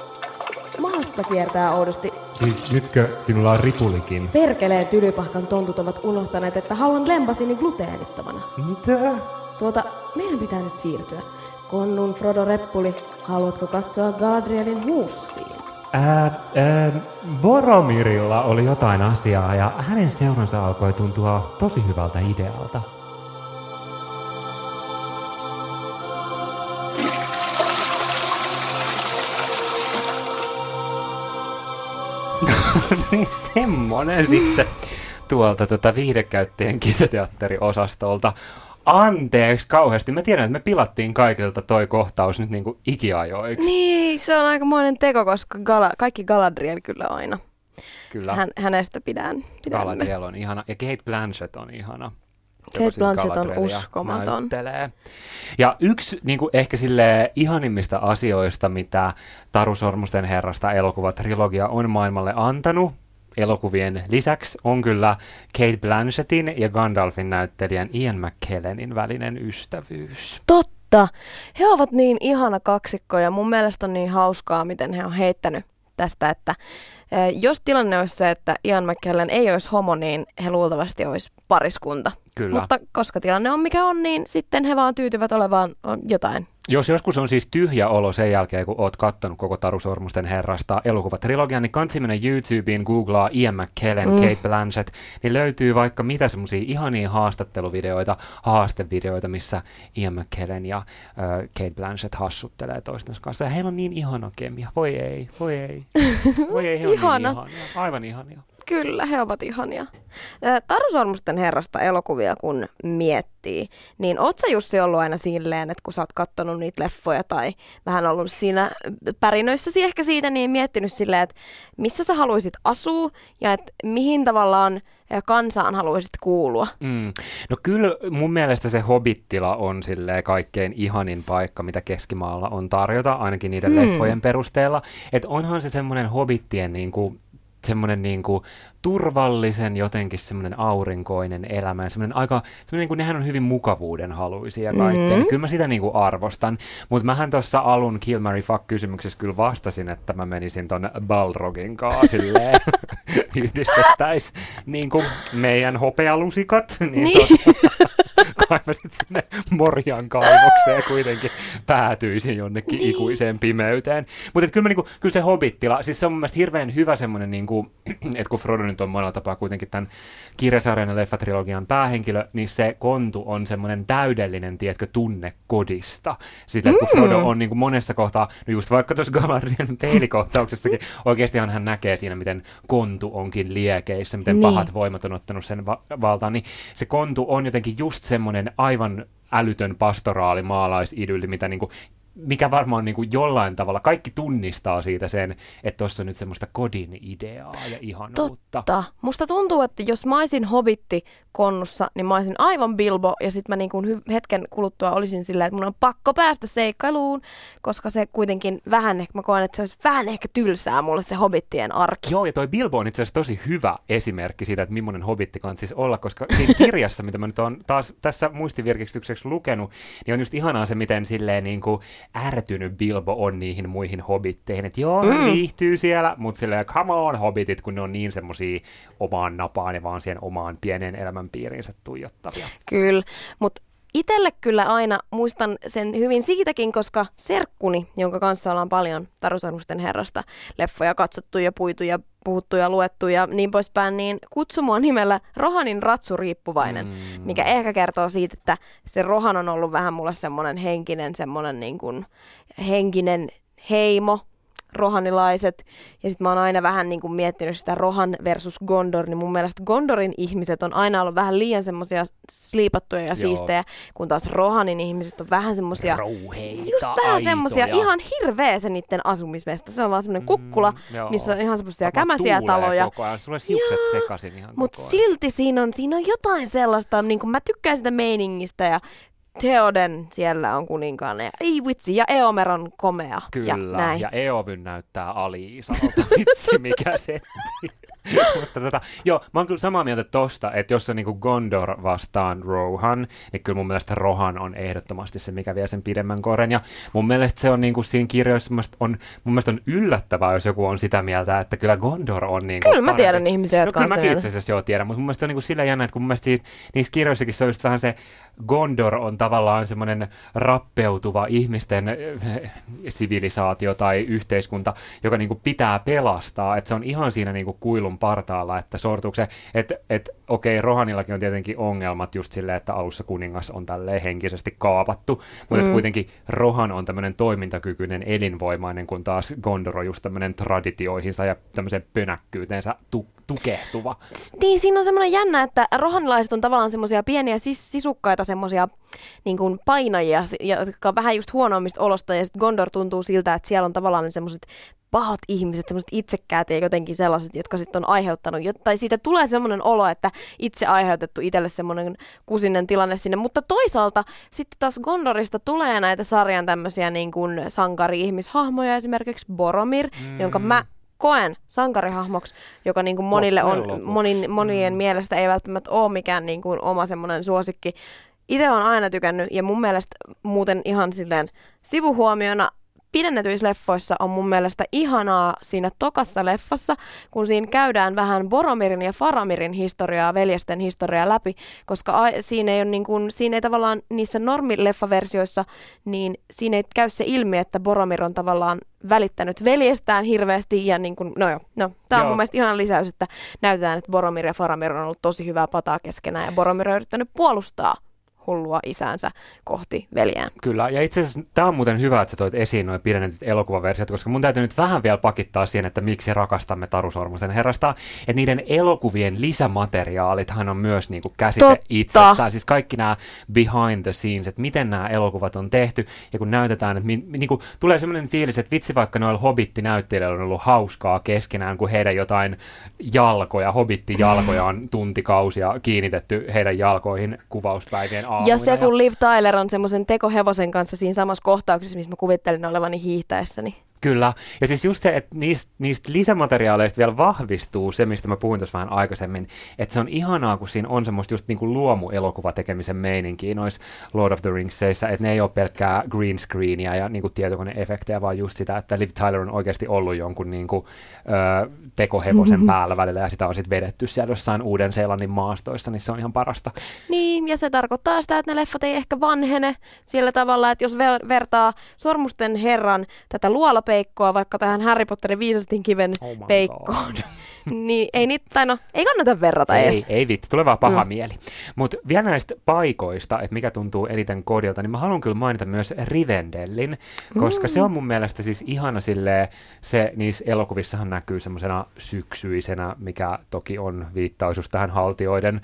maassa kiertää oudosti. Siis nytkö sinulla on ripulikin? Perkeleen tylypahkan tontut ovat unohtaneet, että haluan lempasini gluteenittomana. Mitä? Tuota, meidän pitää nyt siirtyä. Konnun Frodo Reppuli, haluatko katsoa Galadrielin huussiin? Ää, ää, Boromirilla oli jotain asiaa ja hänen seuransa alkoi tuntua tosi hyvältä idealta. Semmonen sitten. tuolta tota viihdekäyttäjien kisateatteriosastolta. Anteeksi kauheasti. Mä tiedän, että me pilattiin kaikilta toi kohtaus nyt niinku ikiajoiksi. Niin, se on aikamoinen teko, koska gala, kaikki Galadriel kyllä aina. Kyllä. Hän, hänestä pidän. pidämme. Galadriel on ihana. Ja Kate Blanchett on ihana. Kate siis Blanchett on uskomaton. näyttelee. Ja yksi niin kuin ehkä sille ihanimmista asioista, mitä Taru Sormusten herrasta elokuvatrilogia on maailmalle antanut, elokuvien lisäksi on kyllä Kate Blanchettin ja Gandalfin näyttelijän Ian McKellenin välinen ystävyys. Totta. He ovat niin ihana kaksikko ja mun mielestä on niin hauskaa, miten he on heittänyt tästä, että eh, jos tilanne olisi se, että Ian McKellen ei olisi homo, niin he luultavasti olisi pariskunta. Kyllä. Mutta koska tilanne on mikä on, niin sitten he vaan tyytyvät olevaan jotain. Jos joskus on siis tyhjä olo sen jälkeen, kun oot kattonut koko Taru Sormusten herrasta elokuvatrilogian, niin kansi mennä YouTubeen, googlaa Ian McKellen, mm. Kate Blanchett, niin löytyy vaikka mitä semmoisia ihania haastatteluvideoita, haastevideoita, missä Ian McKellen ja äh, Kate Blanchett hassuttelee toistensa kanssa. Ja heillä on niin ihana kemia. Voi ei, voi ei. Voi ei, he on Ihana. niin ihania. Aivan ihania. Kyllä, he ovat ihania. Taru Sormusten herrasta elokuvia kun miettii, niin oot sä Jussi ollut aina silleen, että kun sä oot kattonut niitä leffoja tai vähän ollut siinä pärinöissäsi ehkä siitä, niin miettinyt silleen, että missä sä haluaisit asua ja että mihin tavallaan kansaan haluaisit kuulua. Mm. No kyllä mun mielestä se Hobbit-tila on silleen kaikkein ihanin paikka, mitä Keskimaalla on tarjota, ainakin niiden Mm. leffojen perusteella. Että onhan se semmoinen Hobbitien niinku, semmoinen niinku turvallisen jotenkin semmoinen aurinkoinen elämä semmoinen aika, semmoinen niinku, nehän on hyvin mukavuuden haluisia kaikkea. Mhm. Mm. Kyllä mä sitä niinku arvostan, mutta mähän tuossa alun Kill Mary Fuck kysymyksessä kyllä vastasin, että mä menisin ton Balrogin kanssa silleen yhdistettäis niinku meidän hopealusikat, niin, Niin. niin. Kaivasit sinne Morjan kaivokseen kuitenkin päätyisin jonnekin niin. ikuiseen pimeyteen. Mutta kyllä, niinku, kyllä se Hobbit-tila, siis se on mun mielestä hirveän hyvä semmoinen, niinku, että kun Frodo nyt on monella tapaa kuitenkin tämän kirjasarjan ja leffatrilogian päähenkilö, niin se kontu on semmoinen täydellinen, tiedätkö, tunne kodista. Sitä, kun Frodo on niinku monessa kohtaa, no just vaikka tuossa Galadrielin peilikohtauksessakin, oikeastihan hän näkee siinä, miten kontu onkin liekeissä, miten Niin. niin. pahat voimat on ottanut sen va- valtaan, niin se kontu on jotenkin just semmoinen aivan älytön pastoraali maalaisidylli, mitä niinku, mikä varmaan niinku jollain tavalla, kaikki tunnistaa siitä sen, että tuossa on nyt semmoista kodin ideaa ja ihanuutta. Totta. Musta tuntuu, että jos mä olisin hobitti konnussa, niin mä olisin aivan Bilbo ja sitten mä niin kuin hetken kuluttua olisin sillä, että mun on pakko päästä seikkailuun, koska se kuitenkin vähän ehkä, mä koen, että se olisi vähän ehkä tylsää mulle se hobittien arki. Joo, ja toi Bilbo on itse asiassa tosi hyvä esimerkki siitä, että millainen hobitti kannattaisi olla, koska siinä kirjassa, mitä mä nyt oon taas tässä muistivirkistykseksi lukenut, niin on just ihanaa se, miten silleen niin kuin ärtynyt Bilbo on niihin muihin hobitteihin, että joo, Mm. viihtyy siellä, mutta silleen come on hobbitit, kun ne on niin semmosia omaan napaan ja vaan siihen omaan pieneen elämänpiiriinsä tuijottavia. Kyllä, mutta itelle kyllä aina muistan sen hyvin siitäkin, koska serkkuni, jonka kanssa ollaan paljon Tarusormusten herrasta leffoja katsottu ja puitu ja puhuttu ja luettu ja niin poispäin, niin kutsui mua nimellä Rohanin ratsuriippuvainen, mm. mikä ehkä kertoo siitä, että se Rohan on ollut vähän mulle semmoinen henkinen, semmoinen niin kuin henkinen heimo, rohanilaiset. Ja sitten mä oon aina vähän niin kuin miettinyt sitä Rohan versus Gondor, niin mun mielestä Gondorin ihmiset on aina ollut vähän liian semmosia sliipattuja ja Joo. siistejä, kun taas Rohanin ihmiset on vähän semmosia Rouheita, Just vähän aitoja. semmosia, ihan hirveä se niiden asumismesta. Se on vaan semmoinen kukkula, Mm, joo. missä on ihan Varmaan kämäsiä taloja. Koko ajan. Sulla olisi hiukset Joo, sekaisin ihan Mutta silti siinä on, siinä on jotain sellaista, niin kuin mä tykkään sitä meiningistä ja Theoden siellä on kuninkaana ja ei vitsi, ja Eomer on komea. Kyllä, ja, näin. ja Eovyn näyttää Aliisalta. Vitsi, mikä setti. Mutta tota, joo, mä oon kyllä samaa mieltä tosta, että jos on niinku Gondor vastaan Rohan, niin kyllä mun mielestä Rohan on ehdottomasti se, mikä vie sen pidemmän koren. Ja mun mielestä se on niinku siinä kirjoissa, on, mun mielestä on yllättävää, jos joku on sitä mieltä, että kyllä Gondor on niinku Kyllä mä parempi. tiedän ihmisiä, jotka no, kyllä mäkin itse asiassa joo tiedän, mutta mun mielestä se on niinku sillä jännä, että kun mun mielestä siitä, niissä kirjoissakin se on just vähän se Gondor on tavallaan semmoinen rappeutuva ihmisten äh, sivilisaatio tai yhteiskunta, joka niinku pitää pelastaa, että se on ihan siinä niinku kuilun kuilun partaalla, että sortuuko se, että et, okei, Rohanillakin on tietenkin ongelmat just silleen, että alussa kuningas on tälleen henkisesti kaapattu, mutta mm. kuitenkin Rohan on tämmöinen toimintakykyinen, elinvoimainen, kun taas Gondor on just tämmöinen traditioihinsa ja tämmöiseen pönäkkyyteensä tu- tukehtuva. Niin, siinä on semmoinen jännä, että rohanilaiset on tavallaan semmoisia pieniä sis- sisukkaita semmoisia niin kuin painajia, jotka on vähän just huonoimmista olosta, ja sitten Gondor tuntuu siltä, että siellä on tavallaan semmoiset pahat ihmiset, semmoiset itsekkäät ja jotenkin sellaiset, jotka sitten on aiheuttanut, tai siitä tulee semmoinen olo, että itse aiheutettu itselle semmoinen kusinen tilanne sinne, mutta toisaalta sitten taas Gondorista tulee näitä sarjan tämmöisiä niin kuin sankari-ihmishahmoja, esimerkiksi Boromir, mm. jonka mä koen sankarihahmoksi, joka niin kuin monille on, monin, monien mm. mielestä ei välttämättä ole mikään niin kuin oma semmoinen suosikki. Itse on aina tykännyt ja mun mielestä muuten ihan silleen sivuhuomiona pidennetyissä leffoissa on mun mielestä ihanaa siinä tokassa leffassa, kun siinä käydään vähän Boromirin ja Faramirin historiaa, veljesten historiaa läpi, koska a- siinä ei, ole niin kuin, siinä ei tavallaan niissä normileffaversioissa, niin siinä ei käy se ilmi, että Boromir on tavallaan välittänyt veljestään hirveästi ja niin kuin, no joo, no, tämä on joo. mun mielestä ihan lisäys, että näytetään, että Boromir ja Faramir on ollut tosi hyvää pataa keskenään ja Boromir on yrittänyt puolustaa hullua isänsä kohti veljään. Kyllä, ja itse asiassa tämä on muuten hyvä, että sä toit esiin noin pidennetyt elokuvaversiot, koska mun täytyy nyt vähän vielä pakittaa siihen, että miksi rakastamme Taru Sormusen herrasta, että niiden elokuvien lisämateriaalithan on myös niin kuin käsite Totta. itsessään, siis kaikki nämä behind the scenes, että miten nämä elokuvat on tehty, ja kun näytetään, että mi, niin kuin, tulee sellainen fiilis, että vitsi vaikka noilla hobbittinäyttelijöillä on ollut hauskaa keskenään, kun heidän jotain jalkoja, hobittijalkoja on tuntikausia kiinnitetty heidän jalkoihin kuvauspäivien aamuina. Ja se, kun Liv Tyler on semmoisen tekohevosen kanssa siinä samassa kohtauksessa, missä mä kuvittelin olevani hiihtäessäni. Kyllä. Ja siis just se, että niistä, niistä lisämateriaaleista vielä vahvistuu se, mistä mä puhuin tuossa vähän aikaisemmin, että se on ihanaa, kun siinä on semmoista just niinku luomuelokuva tekemisen meininkiä noissa Lord of the Ringseissä, että ne ei ole pelkkää green screenia ja niinku tietokoneefektejä, vaan just sitä, että Liv Tyler on oikeasti ollut jonkun niinku, ö, tekohevosen päällä välillä ja sitä on sitten vedetty siellä jossain Uuden-Seelannin maastoissa, niin se on ihan parasta. Niin, ja se tarkoittaa sitä, että ne leffat ei ehkä vanhene sillä tavalla, että jos ver- vertaa Sormusten herran tätä luola peikkoa vaikka tähän Harry Potterin viisastin kiven oh peikkoon. niin ei niitä, tai no, ei kannata verrata ei, edes. Ei vitti, tulee vaan paha mm. mieli. Mutta vielä näistä paikoista, että mikä tuntuu eniten kodilta, niin mä haluan kyllä mainita myös Rivendellin, koska mm. se on mun mielestä siis ihana silleen, se niissä elokuvissahan näkyy semmoisena syksyisenä, mikä toki on viittaus tähän haltioiden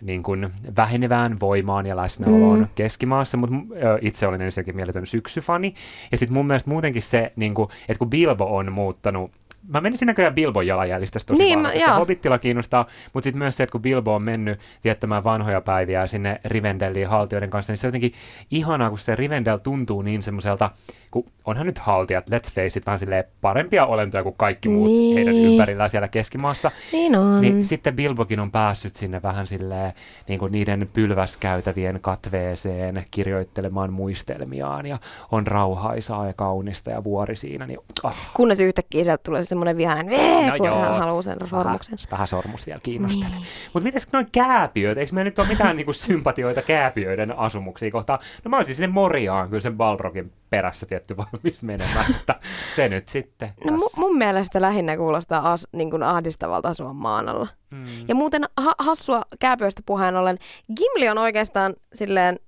niin kuin vähenevään voimaan ja läsnäoloon mm. keskimaassa, mutta itse olin ensinnäkin mieletön syksyfani. Ja sitten mun mielestä muutenkin se, niin kuin, että kun Bilbo on muuttanut mä menisin näköjään Bilbon jalanjäljistä tosi niin, paljon. Se Hobittila kiinnostaa, mutta sitten myös se, että kun Bilbo on mennyt viettämään vanhoja päiviä sinne Rivendelliin haltioiden kanssa, niin se on jotenkin ihanaa, kun se Rivendell tuntuu niin semmoiselta, kun onhan nyt haltijat, let's face it, vähän silleen parempia olentoja kuin kaikki muut niin. heidän ympärillään siellä keskimaassa. Niin on. Niin sitten Bilbokin on päässyt sinne vähän silleen niin kuin niiden pylväskäytävien katveeseen kirjoittelemaan muistelmiaan ja on rauhaisaa ja kaunista ja vuori siinä. Niin, oh. Kunnes yhtäkkiä sieltä tulee semmoinen vihainen, no kun joo, hän haluaa sen sormuksen. Vähän, vähän sormus vielä kiinnostelee. Niin. Mutta miten noin kääpiöt, eikö meillä nyt ole mitään niinku sympatioita kääpiöiden asumuksia kohtaan? No mä olisin sinne Moriaan kyllä sen Balrogin perässä tietty valmis menemään, että se nyt sitten. No mun, mun mielestä lähinnä kuulostaa as, niin kuin ahdistavalta asua maan alla. Mm. Ja muuten ha- hassua kääpiöistä puheen ollen, Gimli on oikeastaan silleen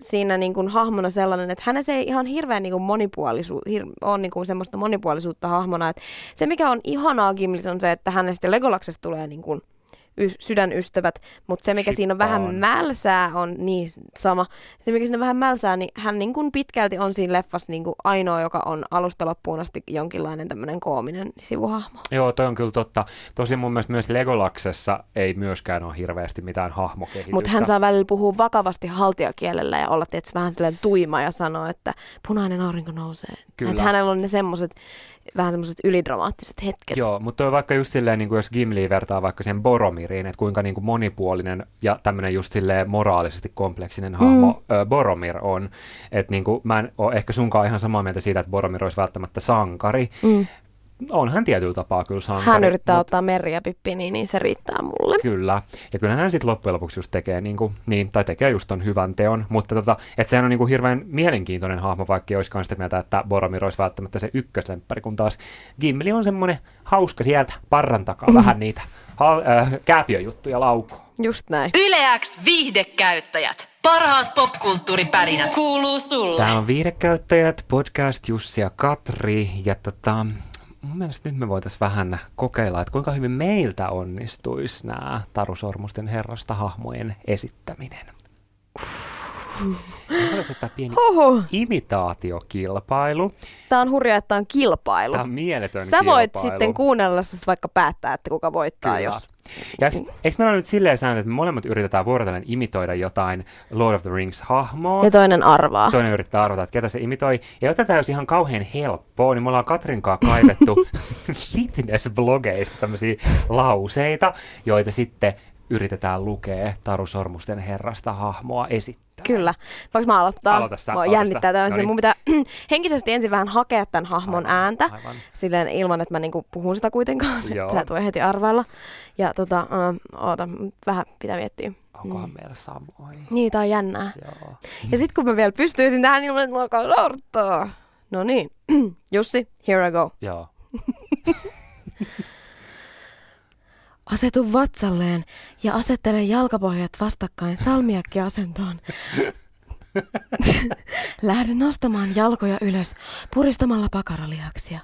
siinä niin kuin hahmona sellainen, että hänessä ei ihan hirveän niin kuin monipuolisuus, hir, on niin kuin semmoista monipuolisuutta hahmona. Että se, mikä on ihanaa Gimlis, on se, että hänestä Legolaksesta tulee niin kuin y- sydänystävät, mutta se mikä Shippaan. siinä on vähän mälsää on niin sama. Se mikä siinä on vähän mälsää, niin hän niin kuin pitkälti on siinä leffassa niin kuin ainoa, joka on alusta loppuun asti jonkinlainen tämmöinen koominen sivuhahmo. Joo, toi on kyllä totta. Tosi mun mielestä myös Legolaksessa ei myöskään ole hirveästi mitään hahmokehitystä. Mutta hän saa välillä puhua vakavasti haltiakielellä ja olla tietysti vähän sellainen tuima ja sanoa, että punainen aurinko nousee. Kyllä. Että hänellä on ne semmoiset vähän semmoiset ylidramaattiset hetket. Joo, mutta vaikka just silleen, niin kuin jos Gimli vertaa vaikka sen Boromiriin, että kuinka niin kuin monipuolinen ja tämmöinen just silleen moraalisesti kompleksinen hahmo mm. ö, Boromir on. Että niin kuin, mä en ole ehkä sunkaan ihan samaa mieltä siitä, että Boromir olisi välttämättä sankari, mm onhan tietyllä tapaa kyllä sankari. Hän yrittää mut- ottaa Merri ja Pippi, niin, niin se riittää mulle. Kyllä. Ja kyllähän hän sitten loppujen lopuksi just tekee, niin kuin, niin, tai tekee just ton hyvän teon, mutta tota, että sehän on niin kuin hirveän mielenkiintoinen hahmo, vaikka ei olisikaan sitä mieltä, että Boromir olisi välttämättä se ykköslemppari, kun taas Gimli on semmoinen hauska sieltä parran takaa vähän niitä hal- äh, kääpiöjuttuja laukoo. Just näin. Yleäks viihdekäyttäjät. Parhaat popkulttuuripärinät kuuluu sulle. Tää on Viidekäyttäjät, podcast Jussi ja Katri, ja tota, mun mielestä nyt me voitaisiin vähän kokeilla, että kuinka hyvin meiltä onnistuisi nämä Taru Sormusten herrasta hahmojen esittäminen. Voitaisiin ottaa pieni Huhu. imitaatiokilpailu. Tää on hurjaa, että tää on kilpailu. Tämä on mieletön Sä voit kilpailu. sitten kuunnellessa vaikka päättää, että kuka voittaa, Kyllä. jos... Ja eikö, eikö meillä ole nyt silleen sääntö, että me molemmat yritetään vuorotellen imitoida jotain Lord of the Rings-hahmoa? Ja toinen arvaa. Toinen yrittää arvata, että ketä se imitoi. Ja jotta tämä olisi ihan kauhean helppoa, niin me ollaan Katrinkaan kaivettu fitness-blogeista tämmöisiä lauseita, joita sitten yritetään lukea Taru Sormusten herrasta hahmoa esittää. Kyllä. Voinko mä aloittaa? Aloita sä, Mua jännittää sä. tämä. Noniin. Mun pitää henkisesti ensin vähän hakea tämän hahmon Aivan, ääntä. aivan. Silleen ilman, että mä niinku puhun sitä kuitenkaan. Tämä tulee heti arvailla. Ja tota, uh, oota, vähän pitää miettiä. Onkohan meillä samoin? Niin, tää on jännää. Joo. Ja sit kun mä vielä pystyisin tähän ilman, että mä alkaa lorttaa. No niin. Jussi, here I go. Joo. Asetu vatsalleen ja asettele jalkapohjat vastakkain salmiakkiasentoon. Lähde nostamaan jalkoja ylös puristamalla pakaralihaksia.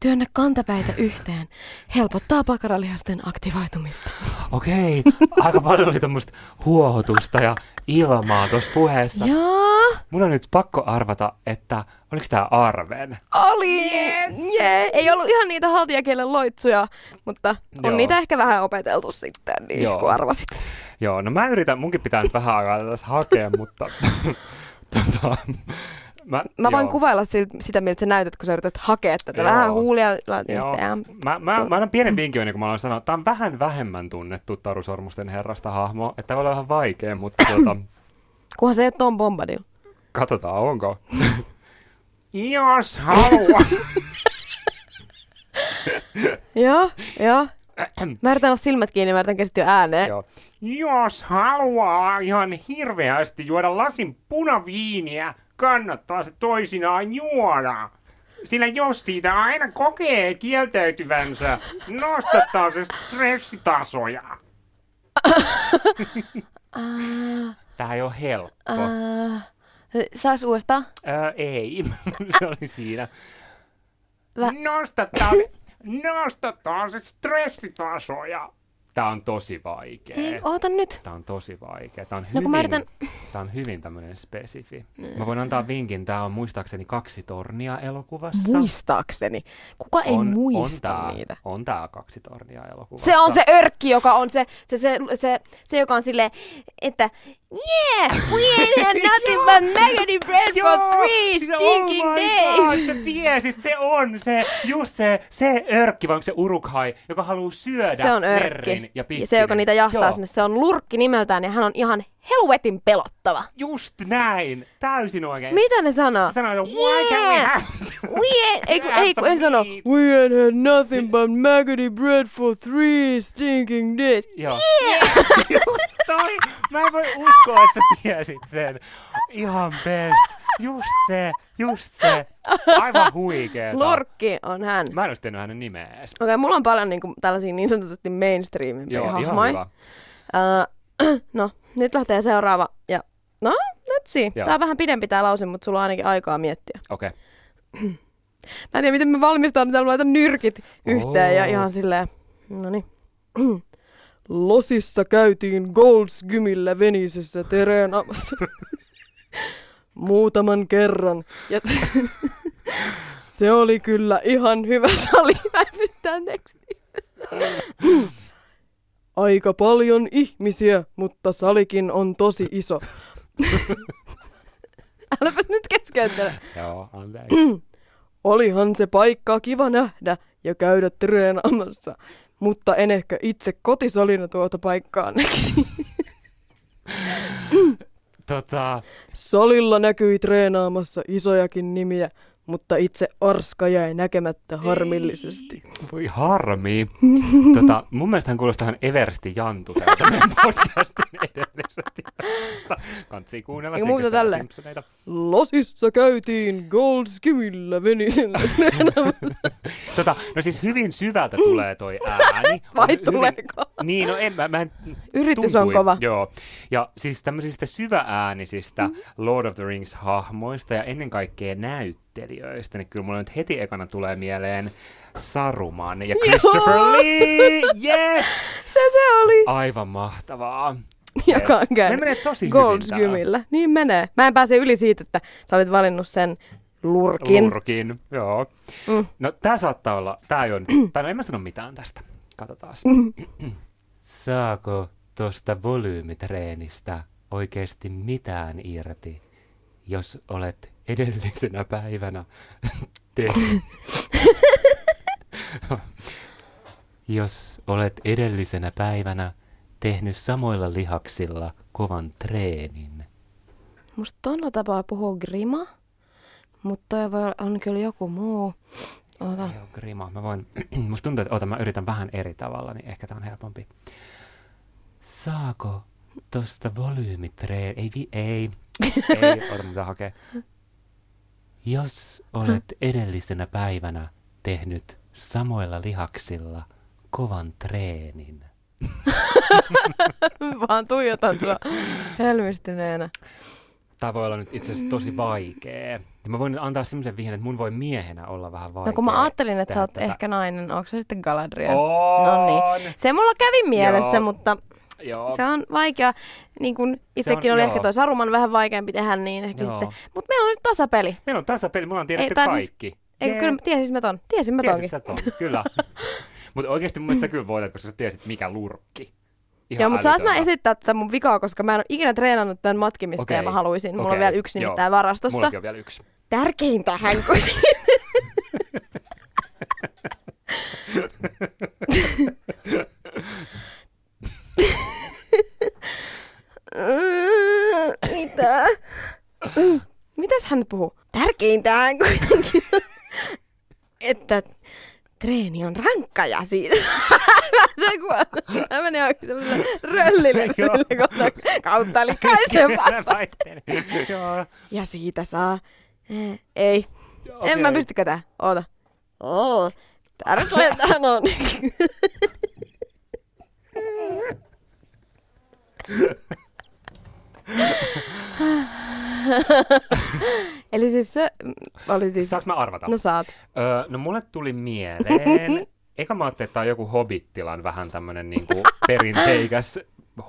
Työnnä kantapäitä yhteen. Helpottaa pakaralihasten aktivoitumista. Okei, aika paljon oli tuommoista huohotusta ja ilmaa tuossa puheessa. Joo, Mun on nyt pakko arvata, että oliko tämä Arven? oli! Yes. Yeah. Ei ollut ihan niitä haltijakielen loitsuja, mutta on Joo. niitä ehkä vähän opeteltu sitten, niin Joo. kun arvasit. Joo, no mä yritän, munkin pitää nyt vähän aikaa tässä hakea, mutta tota, mä, Mä voin joo. kuvailla si- sitä, miltä sä näytät, kun sä yrität hakea tätä. Joo. Vähän huulia yhteen. Mä, mä, mä annan pienen vinkin, kuin mä aloin sanoa, että tämä on vähän vähemmän tunnettu Taru Sormusten herrasta hahmo, että tämä voi olla vähän vaikea, mutta tuota, Kunhan se ei ole Tom Bombadil. katsotaan, onko. Jos haluaa. Joo, joo. Mä yritän olla silmät kiinni, mä yritän keskittyä ääneen. Joo. Jos haluaa ihan hirveästi juoda lasin punaviiniä, kannattaa se toisinaan juoda. Sillä jos siitä aina kokee kieltäytyvänsä, nostattaa se stressitasoja. Tää ei ole helppo. Äh, sais uudestaan? Ää, ei, se oli siinä. Vä- Nostattaa se, nostattaa se stressitasoja. Tää on tosi vaikea. Ei, oota nyt. Tää on tosi vaikea. Tää on No, hyvin, mä yritän- tää on hyvin tämmönen spesifi. Mä voin antaa vinkin. Tää on muistaakseni kaksi tornia elokuvassa. Muistaakseni. Kuka ei on, muista on tää, niitä? On tää kaksi tornia elokuvassa. Se on se örkki, joka on se, se, se, se, se joka on silleen, että Yeah, we ain't had nothing but maggoty bread for three siis stinking oh my days. God, sä tiesit, se on se, just se, se örkki, vai onko se urukhai, joka haluaa syödä Se on Merrin ja Ja se, joka niitä jahtaa Joo, sinne, se on lurkki nimeltään ja hän on ihan helvetin pelottava. Just näin, täysin oikein. Mitä ne sanoo? Se sanoo, että why can't we Yeah. have... We ain't, ei, kun, ei, kun en sano, we ain't had nothing but maggoty bread for three stinking days. Joo. Yeah. Just toi. Mä en voi uskoa, että sä tiesit sen. Ihan best. Just se, just se. Aivan huikeeta. Lurkki on hän. Mä en olisi tiennyt hänen nimeä edes. Okei, okay, mulla on paljon niinku, tällaisia niin sanotusti mainstreamimpia Joo, ihan hahmoja. hyvä. Uh, no, nyt lähtee seuraava. Ja, no, let's see. Joo. Tää on vähän pidempi tää lause, mutta sulla on ainakin aikaa miettiä. Okei. Mä en tiedä, miten me valmistetaan, täällä laitan nyrkit yhteen ja Oo. ihan silleen, no niin. Losissa käytiin Goldsgymillä Venisessä treenaamassa. Muutaman kerran. Ja se oli kyllä ihan hyvä sali. Mä tekstiin. Aika paljon ihmisiä, mutta salikin on tosi iso. Äläpäs nyt keskeyttele. Joo, anteeksi. Olihan se paikka kiva nähdä ja käydä treenaamassa, mutta en ehkä itse kotisalina tuota paikkaa näkisi. tota, Salilla näkyi treenaamassa isojakin nimiä, mutta itse Arska jäi näkemättä harmillisesti. Voi harmi. tota, mun mielestä hän kuulostaa ihan Eversti Jantu meidän podcastin edellisestä. Kantsii kuunnella Eikä muuta tälleen. Simpsoneita. Lasissa käytiin Goldskimillä venisellä. Tota, no siis hyvin syvältä tulee toi ääni. Vai Hyvin- tuleeko? Niin, no en mä, mä en, Yritys on kova. Joo, ja siis tämmöisistä syvääänisistä Mm-hmm. Lord of the Rings-hahmoista ja ennen kaikkea näyttelijöistä, niin kyllä mulla nyt heti ekana tulee mieleen Saruman ja Christopher Lee! Yes! se se oli. Aivan mahtavaa. Joka on Ne käynyt menee tosi hyvin Goldskymillä. Niin menee. Mä en pääse yli siitä, että sä olit valinnut sen lurkin. Lurkin, joo. Mm. No tää saattaa olla, tää ei on, tai no en mä sano mitään tästä. Katsotaan. Saako tosta volyymitreenistä oikeasti mitään irti, jos olet edellisenä päivänä tehnyt... jos olet edellisenä päivänä tehnyt samoilla lihaksilla kovan treenin. Musta tuolla tapaa puhuu Grima, mutta toi voi on kyllä joku muu. Ota. Joo, grima. Mä voin, musta tuntuu, että ota, mä yritän vähän eri tavalla, niin ehkä tää on helpompi. Saako tosta volyymitreen... Ei, vi, ei, ei, ota mitä hakee. Jos olet edellisenä päivänä tehnyt samoilla lihaksilla kovan treenin. Vaan tuijotan sua helmistyneenä. Tämä voi olla nyt itse asiassa tosi vaikea. Ja mä voin nyt antaa semmoisen vihjeen, että mun voi miehenä olla vähän vaikea. No kun mä ajattelin, että sä oot tätä. ehkä nainen, onko se sitten Galadriel? On! No niin. Se mulla kävi mielessä, Joo. mutta Joo. se on vaikea. Niin kuin itsekin on- oli joo. ehkä toi Saruman vähän vaikeampi tehdä, niin ehkä Joo. sitten. Mutta meillä on nyt tasapeli. Meillä on tasapeli, mulla on tiedetty tää siis- kaikki. Eikö Jee. kyllä tiesin mä ton? Tiesin mä tonkin. Tiesit ton, kyllä. Mutta oikeasti mun mielestä sä kyllä voitat, koska sä tiesit mikä lurkki. Ihan Joo, mutta saas mä esittää tätä mun vikaa, koska mä en ole ikinä treenannut tämän matkimista Okei, ja mä haluaisin. Mulla on okei, vielä yksi joo. nimittäin varastossa. Mullakin on vielä yksi. Tärkeintähän kuitenkin. Mitä? Mitäs hän puhuu? Tärkeintähän kuitenkin, että treeni on rankka ja siitä. se kun Mä menin oikein semmoiselle röllille sille kohta kautta väittelen. Joo. Ja siitä saa... Eh, Ei. Okei. En mä pystykö tää. Oota. Oo. Tärkeintähän on. Eli siis se mm, oli siis... Saanko mä arvata? No saat. Öö, no mulle tuli mieleen, eka mä ajattelin, että tää on joku Hobittilan vähän tämmönen niinku perinteikäs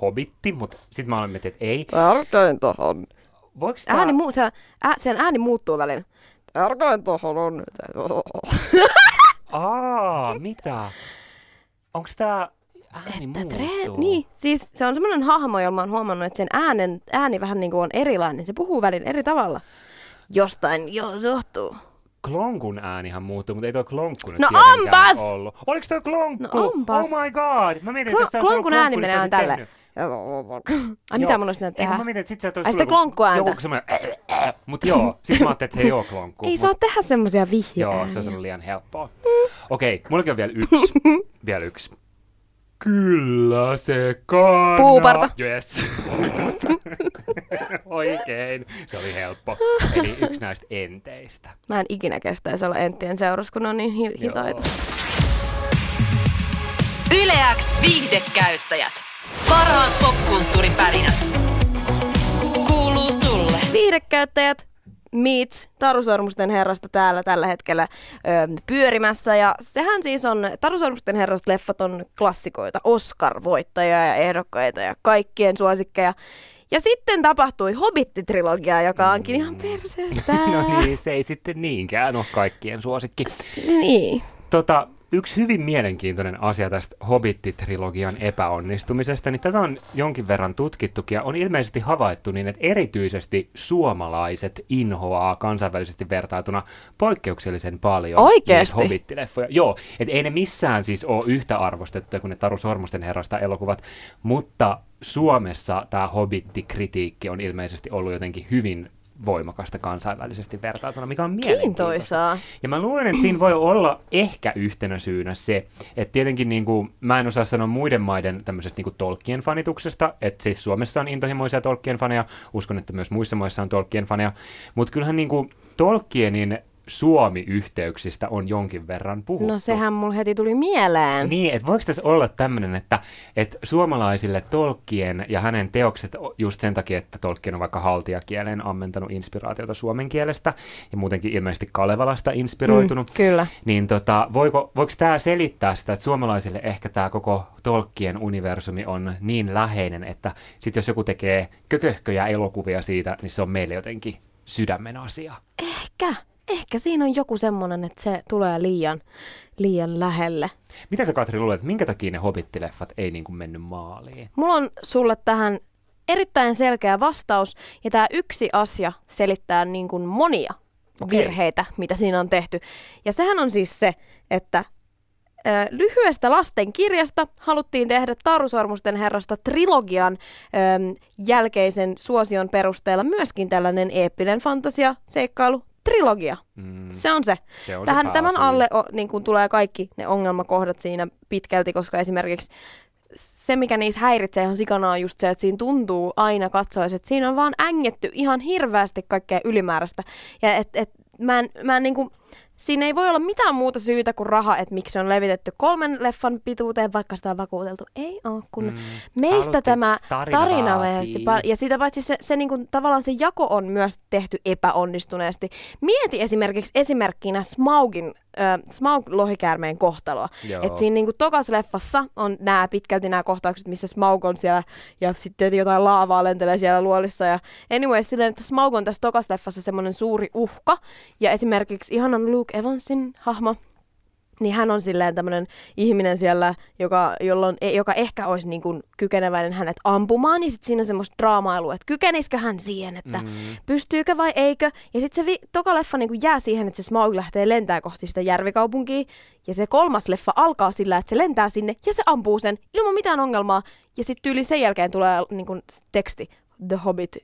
hobitti, mutta sit mä olen miettinyt, että ei. Tärkeintähän. Voiko tää... Ääni muu, se, ää, sen ääni muuttuu välillä. Tärkeintähän on. Aa, mitä? Onks tää ääni Että muuttuu? treen, niin, siis se on semmoinen hahmo, jolla mä oon huomannut, että sen äänen, ääni vähän niin kuin on erilainen. Se puhuu välillä eri tavalla. Jostain jo, johtuu. Klonkun äänihän muuttuu, mutta ei toi klonkku nyt No onpas! ollut. Oliko toi klonkku? No onpas. Oh my god! Mä mietin, että Klo- olisit klonkun ääni menee tälleen. tehnyt. Ai mitä mun olisi pitänyt tehdä? mä mietin, että sit sä Ai sitä klonkkuääntä. Joku semmoinen, mut joo, sit mä ajattelin, että se ei oo klonkku. Ei mut- saa tehdä semmosia vihjeitä. Joo, se olisi ollut liian helppoa. Okei, mullakin on vielä yksi. vielä yksi. Kyllä se kannaa. Puuparta. Yes. Oikein. Se oli helppo. Eli yksi näistä enteistä. Mä en ikinä kestäisi olla enttien seurassa, kun ne on niin hi- hitaita. Yleäks viihdekäyttäjät. Parhaat popkulttuuripärinät. Kuuluu sulle. Viihdekäyttäjät Meets Taru Sormusten herrasta täällä tällä hetkellä ö, pyörimässä. Ja sehän siis on, Taru Sormusten herrasta leffat on klassikoita, Oscar-voittajia ja ehdokkaita ja kaikkien suosikkeja. Ja sitten tapahtui Hobbit-trilogia, joka onkin ihan perseestä. No niin, se ei sitten niinkään ole kaikkien suosikki. niin. Tota, yksi hyvin mielenkiintoinen asia tästä Hobbit-trilogian epäonnistumisesta, niin tätä on jonkin verran tutkittukin ja on ilmeisesti havaittu niin, että erityisesti suomalaiset inhoaa kansainvälisesti vertailtuna poikkeuksellisen paljon Oikeesti? näitä Hobbit-leffoja. Joo, että ei ne missään siis ole yhtä arvostettuja kuin ne Taru Sormusten herrasta elokuvat, mutta Suomessa tämä Hobbit-kritiikki on ilmeisesti ollut jotenkin hyvin voimakasta kansainvälisesti vertailtuna, mikä on mielenkiintoista. Ja mä luulen, että siinä voi olla ehkä yhtenä syynä se, että tietenkin niin kuin, mä en osaa sanoa muiden maiden tämmöisestä niin kuin Tolkien fanituksesta, että siis Suomessa on intohimoisia Tolkien faneja, uskon, että myös muissa maissa on Tolkien faneja, mutta kyllähän niin kuin Tolkienin Suomi-yhteyksistä on jonkin verran puhuttu. No sehän mulla heti tuli mieleen. Niin, että voiko tässä olla tämmöinen, että, että suomalaisille Tolkien ja hänen teokset just sen takia, että Tolkien on vaikka haltiakieleen ammentanut inspiraatiota suomen kielestä ja muutenkin ilmeisesti Kalevalasta inspiroitunut. Mm, kyllä. Niin tota, voiko, voiko tämä selittää sitä, että suomalaisille ehkä tämä koko Tolkien universumi on niin läheinen, että sitten jos joku tekee kököhköjä elokuvia siitä, niin se on meille jotenkin sydämen asia. Ehkä, ehkä siinä on joku semmoinen, että se tulee liian, liian lähelle. Mitä sä Katri luulet, minkä takia ne hobittileffat ei niin kuin mennyt maaliin? Mulla on sulle tähän erittäin selkeä vastaus, ja tämä yksi asia selittää niin kuin monia Okei. virheitä, mitä siinä on tehty. Ja sehän on siis se, että lyhyestä lasten kirjasta haluttiin tehdä Tarusormusten herrasta trilogian jälkeisen suosion perusteella myöskin tällainen eeppinen fantasia, seikkailu, trilogia. Mm, Se on se. se on Tähän, se tämän alle o, niin kuin tulee kaikki ne ongelmakohdat siinä pitkälti, koska esimerkiksi se, mikä niissä häiritsee ihan sikana on just se, että siinä tuntuu aina katsoessa, että siinä on vaan ängetty ihan hirveästi kaikkea ylimääräistä. Ja et, et, mä en, mä en niin kuin, siinä ei voi olla mitään muuta syytä kuin raha, että miksi se on levitetty kolmen leffan pituuteen, vaikka sitä on vakuuteltu. Ei ole, kun Mm, meistä tämä tarina tarina vaatii. Ja sitä paitsi se, se niin kuin, tavallaan se jako on myös tehty epäonnistuneesti. Mieti esimerkiksi esimerkkinä Smaugin, äh, Smaug-lohikäärmeen kohtaloa. Joo. Et siinä niin kuin, tokas leffassa on nämä pitkälti nämä kohtaukset, missä Smaug on siellä ja sitten jotain laavaa lentelee siellä luolissa. Ja anyway, silleen, että Smaug on tässä tokas leffassa semmoinen suuri uhka. Ja esimerkiksi ihanan Luke Evansin hahmo, niin hän on silleen tämmöinen ihminen siellä, joka, jolloin, e- joka ehkä olisi niin kuin kykeneväinen hänet ampumaan, ja sitten siinä on semmoista draamailua, että kykenisikö hän siihen, että mm. pystyykö vai eikö. Ja sitten se vi- toka leffa niin kuin jää siihen, että se Smaug lähtee lentää kohti sitä järvikaupunkia, ja se kolmas leffa alkaa sillä, että se lentää sinne, ja se ampuu sen ilman mitään ongelmaa, ja sitten tyyli sen jälkeen tulee niin kuin teksti, The Hobbit,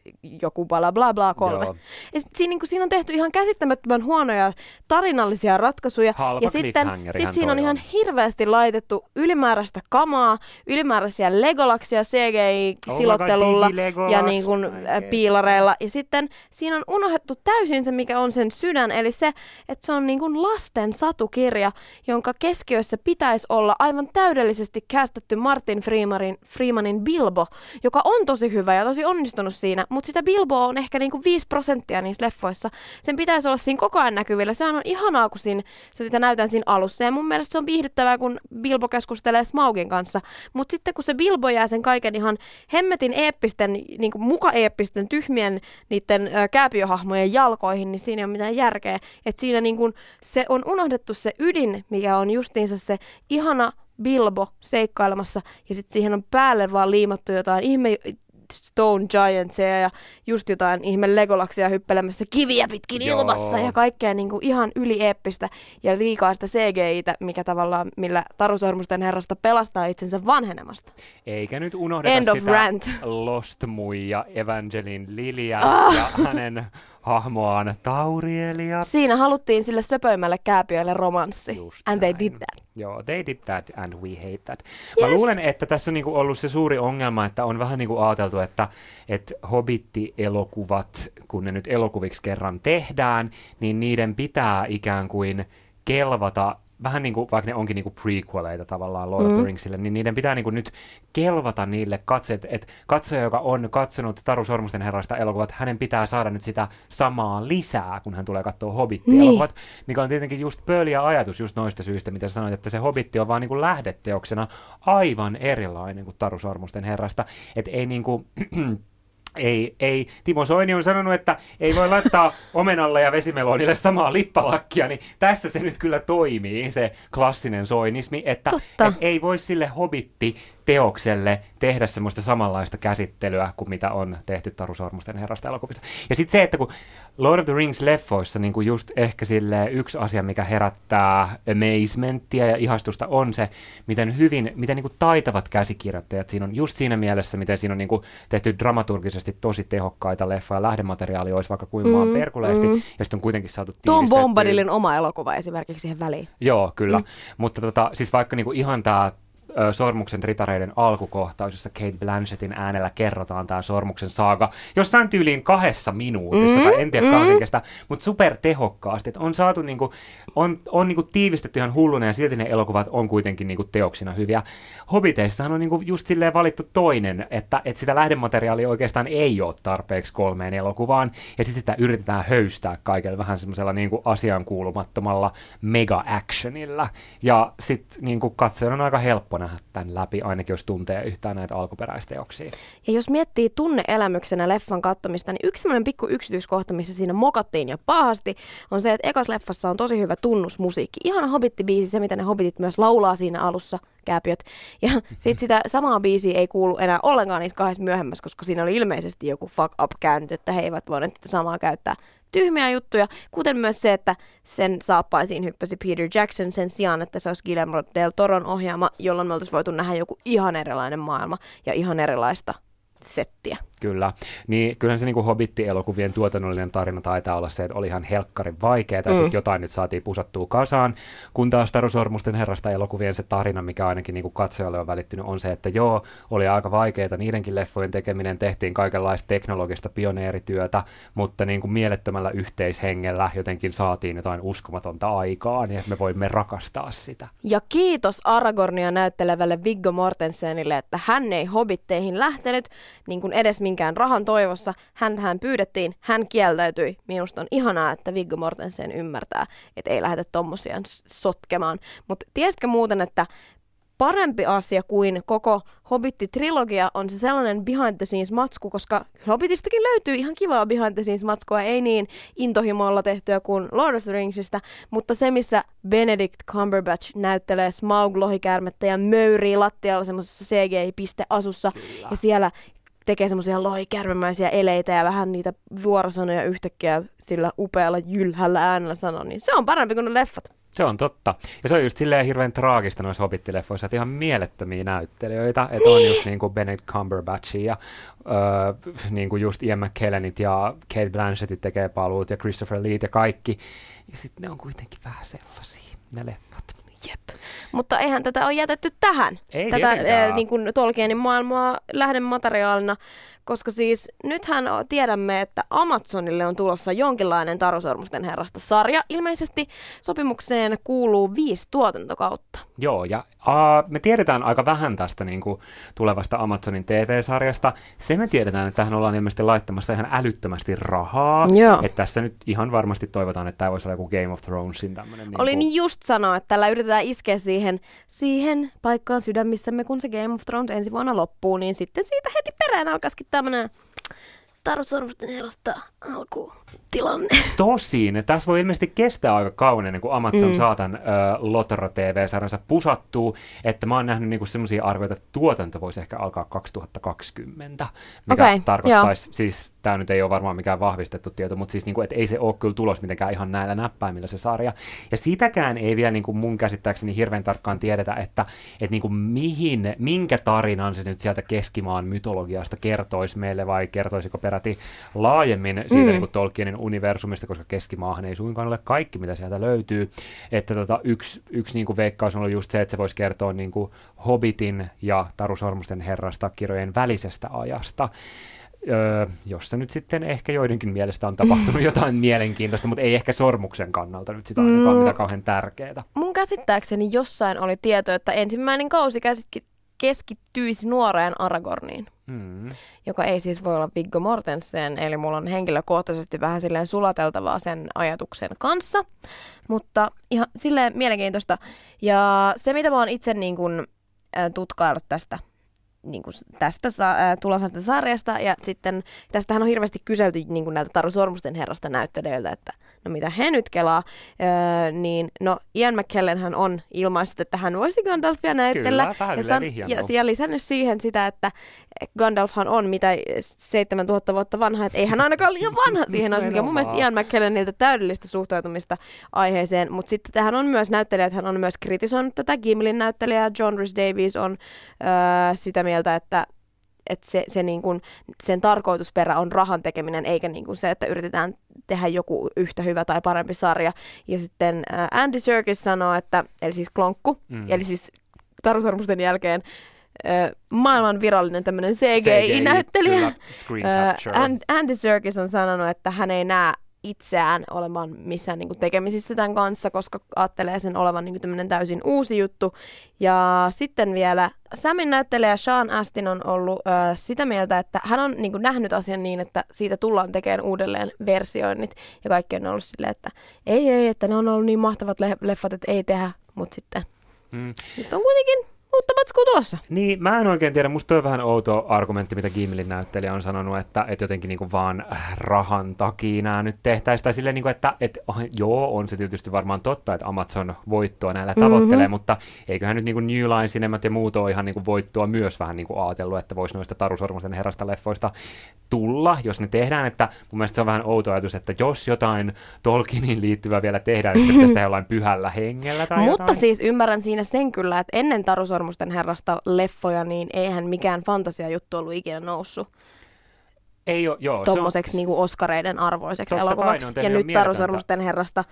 joku bla bla bla kolme. Joo. Ja sit siinä, niin kuin, siinä on tehty ihan käsittämättömän huonoja tarinallisia ratkaisuja. Halpa ja sitten sit siinä on toi ihan on. hirveästi laitettu ylimääräistä kamaa, ylimääräisiä legolaksia CGI-silottelulla digilegolas? ja niin kuin, äh, piilareilla. Ja sitten siinä on unohdettu täysin se, mikä on sen sydän, eli se, että se on niin kuin lasten satukirja, jonka keskiössä pitäisi olla aivan täydellisesti kästetty Martin Freemanin, Freemanin Bilbo, joka on tosi hyvä ja tosi onnistunut siinä, mutta sitä Bilboa on ehkä niinku 5 prosenttia niissä leffoissa. Sen pitäisi olla siinä koko ajan näkyvillä. Sehän on ihanaa, kun siinä, se sitä näytän siinä alussa. Ja mun mielestä se on viihdyttävää, kun Bilbo keskustelee Smaugin kanssa. Mutta sitten kun se Bilbo jää sen kaiken ihan hemmetin eeppisten, niinku muka eeppisten, tyhmien niiden kääpiöhahmojen jalkoihin, niin siinä ei ole mitään järkeä. Että siinä niinku, se on unohdettu se ydin, mikä on justiinsa se ihana Bilbo seikkailemassa, ja sitten siihen on päälle vaan liimattu jotain ihme Stone Giantsia ja just jotain ihme Legolaksia hyppelemässä kiviä pitkin Joo. ilmassa ja kaikkea niinku ihan ylieeppistä ja liikaa sitä CGI-tä, mikä tavallaan, millä Tarusormusten herrasta pelastaa itsensä vanhenemasta. Eikä nyt unohdeta End of sitä rant. Lost Muija Evangeline Lilia Ah! ja hänen hahmoaan Taurielia. Siinä haluttiin sille söpöimmälle kääpiölle romanssi. Just And they näin. did that. Joo, they did that and we hate that. Mä Yes. luulen, että tässä on niinku ollut se suuri ongelma, että on vähän niinku ajateltu, että, että Hobitti-elokuvat, kun ne nyt elokuviksi kerran tehdään, niin niiden pitää ikään kuin kelvata vähän niin kuin, vaikka ne onkin niin kuin prequeleita tavallaan Lord of the Ringsille, niin niiden pitää niin kuin nyt kelvata niille katseet, että katsoja, joka on katsonut Taru Sormusten herrasta elokuvat, hänen pitää saada nyt sitä samaa lisää, kun hän tulee katsoa Hobbit-elokuvat, mikä on tietenkin just pöliä ajatus just noista syistä, mitä sanoit, että se Hobbitti on vaan niin kuin lähdeteoksena aivan erilainen kuin Taru Sormusten herrasta, että ei niin kuin, ei, ei, Timo Soini on sanonut, että ei voi laittaa omenalle ja vesimelonille samaa lippalakkia, niin tässä se nyt kyllä toimii, se klassinen soinismi, että et ei voi sille hobitti teokselle tehdä semmoista samanlaista käsittelyä kuin mitä on tehty Taru Sormusten herrasta elokuvista. Ja sitten se, että kun Lord of the Rings-leffoissa niin kuin just ehkä sille yksi asia, mikä herättää amazementtia ja ihastusta on se, miten hyvin, miten niin kuin taitavat käsikirjoittajat siinä on. Just siinä mielessä, miten siinä on niin kuin tehty dramaturgisesti tosi tehokkaita leffoja. Lähdemateriaali olisi vaikka kuin maan mm, perkuleesti, mm. ja sitten on kuitenkin saatu Tom Bombadilin oma elokuva esimerkiksi siihen väliin. Joo, kyllä. Mm. Mutta tota, siis vaikka niin kuin ihan tämä Sormuksen ritareiden alkukohtaus, jossa Kate Blanchettin äänellä kerrotaan tämä Sormuksen saaga jossain tyyliin kahdessa minuutissa, mm, tai en tiedä mm. kestä, mutta super tehokkaasti. Että on saatu, niinku, on, on niinku tiivistetty ihan hulluna ja silti ne elokuvat on kuitenkin niinku teoksina hyviä. Hobbiteissahan on niinku just silleen valittu toinen, että, että sitä lähdemateriaalia oikeastaan ei ole tarpeeksi kolmeen elokuvaan, ja sitten sitä yritetään höystää kaikella vähän semmoisella niinku asiankuulumattomalla mega-actionilla, ja sitten niinku katsojan on aika helppo nähdä tämän läpi, ainakin jos tuntee yhtään näitä alkuperäisteoksia. Ja jos miettii tunneelämyksenä leffan katsomista, niin yksi sellainen pikku yksityiskohta, missä siinä mokattiin ja pahasti, on se, että ekas leffassa on tosi hyvä tunnusmusiikki. Ihana hobittibiisi, se mitä ne hobitit myös laulaa siinä alussa, kääpiöt. Ja sitten sitä samaa biisiä ei kuulu enää ollenkaan niissä kahdessa myöhemmässä, koska siinä oli ilmeisesti joku fuck up käynyt, että he eivät voineet tätä samaa käyttää tyhmiä juttuja, kuten myös se, että sen saappaisiin hyppäsi Peter Jackson sen sijaan, että se olisi Guillermo del Toron ohjaama, jolloin me oltaisiin voitu nähdä joku ihan erilainen maailma ja ihan erilaista settiä. Kyllä. Niin kyllähän se niin kuin Hobitti-elokuvien tuotannollinen tarina taitaa olla se, että oli ihan helkkarin vaikeaa, mm. sitten jotain nyt saatiin pusattua kasaan, kun taas Tarusormusten herrasta elokuvien se tarina, mikä ainakin niin kuin katsojalle on välittynyt, on se, että joo, oli aika vaikeaa, niidenkin leffojen tekeminen tehtiin kaikenlaista teknologista pioneerityötä, mutta niin kuin mielettömällä yhteishengellä jotenkin saatiin jotain uskomatonta aikaa, niin että me voimme rakastaa sitä. Ja kiitos Aragornia näyttelevälle Viggo Mortensenille, että hän ei Hobitteihin lähtenyt, niin kuin edes minkään rahan toivossa. hän pyydettiin, hän kieltäytyi. Minusta on ihanaa, että Viggo Mortensen ymmärtää, että ei lähdetä tommosia sotkemaan. Mutta tiesitkö muuten, että parempi asia kuin koko Hobitti-trilogia on se sellainen behind the scenes matsku, koska Hobbitistakin löytyy ihan kivaa behind the scenes matskua, ei niin intohimolla tehtyä kuin Lord of the Ringsista, mutta se, missä Benedict Cumberbatch näyttelee Smaug-lohikärmettä ja möyrii lattialla semmoisessa CGI-pisteasussa, ja siellä tekee semmoisia lohikärmemäisiä eleitä ja vähän niitä vuorosanoja yhtäkkiä sillä upealla jylhällä äänellä sanoo, niin se on parempi kuin ne leffat. Se on totta. Ja se on just silleen hirveän traagista noissa hobittileffoissa, että ihan mielettömiä näyttelijöitä, että on just niin kuin Benedict Cumberbatch ja öö, niin kuin just Ian McKellenit ja Kate Blanchettit tekee paluut ja Christopher Lee ja kaikki. Ja sitten ne on kuitenkin vähän sellaisia, ne leffat. Jep. Mutta eihän tätä ole jätetty tähän. Ei tätä äh, niin kuin Tolkienin maailmaa lähdemateriaalina koska siis nythän tiedämme, että Amazonille on tulossa jonkinlainen Tarusormusten herrasta sarja. Ilmeisesti sopimukseen kuuluu viisi tuotantokautta. Joo, ja uh, me tiedetään aika vähän tästä niin kuin, tulevasta Amazonin TV-sarjasta. Se me tiedetään, että tähän ollaan ilmeisesti laittamassa ihan älyttömästi rahaa. Joo. Että tässä nyt ihan varmasti toivotaan, että tämä voisi olla joku Game of Thronesin tämmöinen. Niin Olin kuin... just sanoa, että tällä yritetään iskeä siihen, siihen paikkaan sydämissämme, kun se Game of Thrones ensi vuonna loppuu, niin sitten siitä heti perään alkaisikin tämmöinen Taru Sormusten herrasta alku tilanne. Tosin, tässä voi ilmeisesti kestää aika kauan ennen kuin Amazon mm. saa tämän uh, Lotero TV-sarjansa pusattuu, että mä oon nähnyt niinku sellaisia arvioita, että tuotanto voisi ehkä alkaa 2020, mikä okay, tarkoittaisi joo. siis tämä nyt ei ole varmaan mikään vahvistettu tieto, mutta siis niin kuin, että ei se ole kyllä tulos mitenkään ihan näillä näppäimillä se sarja. Ja sitäkään ei vielä niin kuin mun käsittääkseni hirveän tarkkaan tiedetä, että, että niin kuin mihin, minkä tarinan se nyt sieltä keskimaan mytologiasta kertoisi meille, vai kertoisiko peräti laajemmin siitä mm. niin kuin Tolkienin universumista, koska keskimaahan ei suinkaan ole kaikki, mitä sieltä löytyy. Että tota, yksi, yksi niin kuin veikkaus on ollut just se, että se voisi kertoa niin kuin Hobbitin ja Taru Sormusten herrasta kirjojen välisestä ajasta öö, jossa nyt sitten ehkä joidenkin mielestä on tapahtunut jotain mielenkiintoista, mutta ei ehkä sormuksen kannalta nyt sitä ainakaan mm, mitä kauhean tärkeää. Mun käsittääkseni jossain oli tieto, että ensimmäinen kausi keskittyisi nuoreen Aragorniin. Mm. Joka ei siis voi olla Viggo Mortensen, eli mulla on henkilökohtaisesti vähän silleen sulateltavaa sen ajatuksen kanssa, mutta ihan silleen mielenkiintoista. Ja se, mitä mä oon itse niin kun, tutkaillut tästä niin kuin tästä sa- tulevasta sarjasta. Ja sitten tästähän on hirveästi kyselty niin kuin näiltä Taru Sormusten herrasta näyttelijöiltä, että no mitä he nyt kelaa. Öö, niin no Ian McKellen hän on ilmaissut, että hän voisi Gandalfia näytellä. Kyllä, ja, silleen ja, ja lisännyt siihen sitä, että Gandalfhan on mitä 7000 vuotta vanha, että ei hän ainakaan liian vanha siihen olisi, mikä mun mielestä Ian McKelleniltä täydellistä suhtautumista aiheeseen. Mutta sitten tähän on myös näyttelijät, hän on myös kritisoinut tätä. Gimlin näyttelijä John Rhys Davies on öö, sitä mieltä, että että se, se niin kuin, sen tarkoitusperä on rahan tekeminen, eikä niin kuin se, että yritetään tehdä joku yhtä hyvä tai parempi sarja. Ja sitten äh, Andy Serkis sanoo, että, eli siis Klonkku, Mm. eli siis Tarusormusten jälkeen äh, maailman virallinen tämmöinen CGI, CGI-näyttelijä. screen Äh. And, Andy Serkis on sanonut, että hän ei näe itseään olemaan missään niin kuin, tekemisissä tämän kanssa, koska ajattelee sen olevan niin kuin, täysin uusi juttu. Ja sitten vielä Samin näyttelijä Sean Astin on ollut ö, sitä mieltä, että hän on niin kuin, nähnyt asian niin, että siitä tullaan tekemään uudelleen versioinnit. Ja kaikki on ollut silleen, että ei, ei, että ne on ollut niin mahtavat le- leffat, että ei tehdä. Mutta sitten Mm. nyt on kuitenkin uutta matskua tulossa. Niin, mä en oikein tiedä. Musta toi on vähän outo argumentti, mitä Gimlin näyttelijä on sanonut, että, että jotenkin niinku vaan rahan takia nämä nyt tehtäisiin. Tai silleen, niinku, että, että oh, joo, on se tietysti varmaan totta, että Amazon voittoa näillä tavoittelee, mm-hmm. mutta eiköhän nyt niinku New Line Cinemat ja muut ole ihan niinku voittoa myös vähän niinku ajatellut, että voisi noista Tarusormusten herrasta leffoista tulla, jos ne tehdään. Että mun mielestä se on vähän outo ajatus, että jos jotain Tolkieniin liittyvää vielä tehdään, niin sitä pitäisi tehdä jollain pyhällä hengellä tai Mutta jotain. siis ymmärrän siinä sen kyllä, että ennen Tarusormusten herrasta leffoja, niin eihän mikään fantasiajuttu ollut ikinä noussut Ei ole, joo, se on- tommoseksi niinku Oskareiden arvoiseksi Totta kai, ne on elokuvaksi. Ja nyt mieletöntä. Tarusormusten herrasta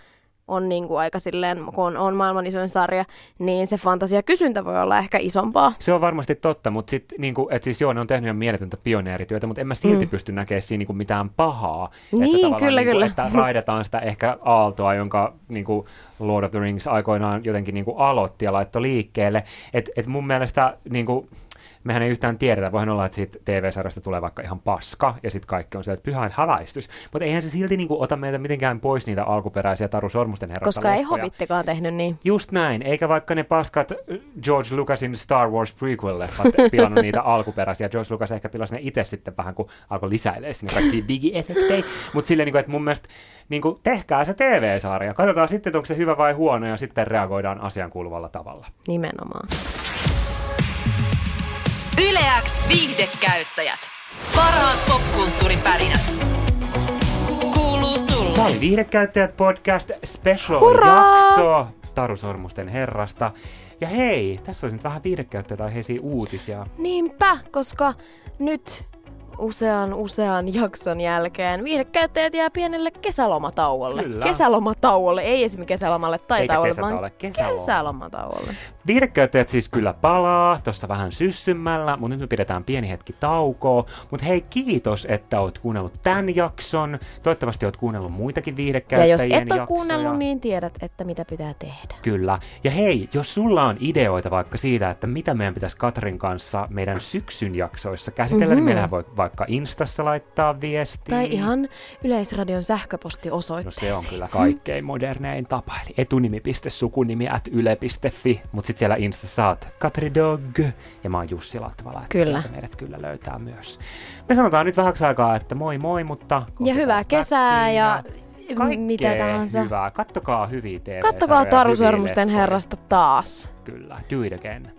on niinku aika silleen, kun on, maailman isoin sarja, niin se fantasiakysyntä voi olla ehkä isompaa. Se on varmasti totta, mutta sitten niinku, et siis joo, ne on tehnyt ihan mieletöntä pioneerityötä, mutta en mä silti mm. Pysty näkemään siinä niinku mitään pahaa. Niin, tavallaan kyllä, niinku, kyllä. Että raidataan sitä ehkä aaltoa, jonka niinku Lord of the Rings aikoinaan jotenkin niinku aloitti ja laittoi liikkeelle. Et, et mun mielestä niinku, mehän ei yhtään tiedetä, voihan olla, että siitä TV-sarjasta tulee vaikka ihan paska, ja sitten kaikki on sieltä, että pyhän häväistys. Mutta eihän se silti niinku ota meiltä mitenkään pois niitä alkuperäisiä Taru Sormusten herrasta Koska ei leffoja. Hobittikaan tehnyt niin. Just näin, eikä vaikka ne paskat George Lucasin Star Wars prequel-leffat pilannut niitä alkuperäisiä. George Lucas ehkä pilasi ne itse sitten vähän, kun alkoi lisäilee sinne kaikki digiefektejä. Mutta silleen, niin kuin, että mun mielestä niin kuin, tehkää se TV-sarja. Katsotaan sitten, onko se hyvä vai huono, ja sitten reagoidaan asian kuuluvalla tavalla. Nimenomaan. Yleäks viihdekäyttäjät. Parhaat popkulttuuripärinät. Kuuluu sulle. Tämä oli Viihdekäyttäjät podcast special Hurraa! jakso Taru Sormusten herrasta. Ja hei, tässä olisi nyt vähän viihdekäyttäjät aiheisia uutisia. Niinpä, koska nyt usean usean jakson jälkeen viihdekäyttäjät jää pienelle kesälomatauolle. Kyllä. Kesälomatauolle, ei esimerkiksi kesälomalle tai Eikä tauolle, vaan kesäloma. kesälomatauolle. Viihdekäyttäjät siis kyllä palaa, tuossa vähän syssymmällä, mutta nyt me pidetään pieni hetki taukoa. Mutta hei, kiitos, että oot kuunnellut tämän jakson. Toivottavasti oot kuunnellut muitakin Ja viihdekäyttäjien jos et ole jaksoja. kuunnellut, niin tiedät, että mitä pitää tehdä. Kyllä. Ja hei, jos sulla on ideoita vaikka siitä, että mitä meidän pitäisi Katrin kanssa meidän syksyn jaksoissa käsitellä, mm-hmm. niin meillähän voi vaikka Instassa laittaa viestiä. Tai ihan Yleisradion No sähköpostiosoitteeseen. se on kyllä kaikkein modernein tapa, eli etunimi.sukunimi at yle.fi, mutta sitten siellä Instassa saat Katri Dog ja mä oon Jussi Latvala, että Kyllä. meidät kyllä löytää myös. Me sanotaan nyt vähäksi aikaa, että moi moi, mutta Ja hyvää kesää ja kaikkea mitä tahansa. hyvää. Kattokaa hyviä tv Kattokaa Tarusormusten herrasta taas. Kyllä, do it again.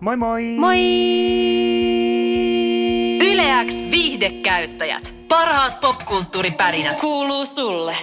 Moi moi! Moi! Yleäks viihdekäyttäjät. Parhaat popkulttuuripärinät. Kuuluu sulle.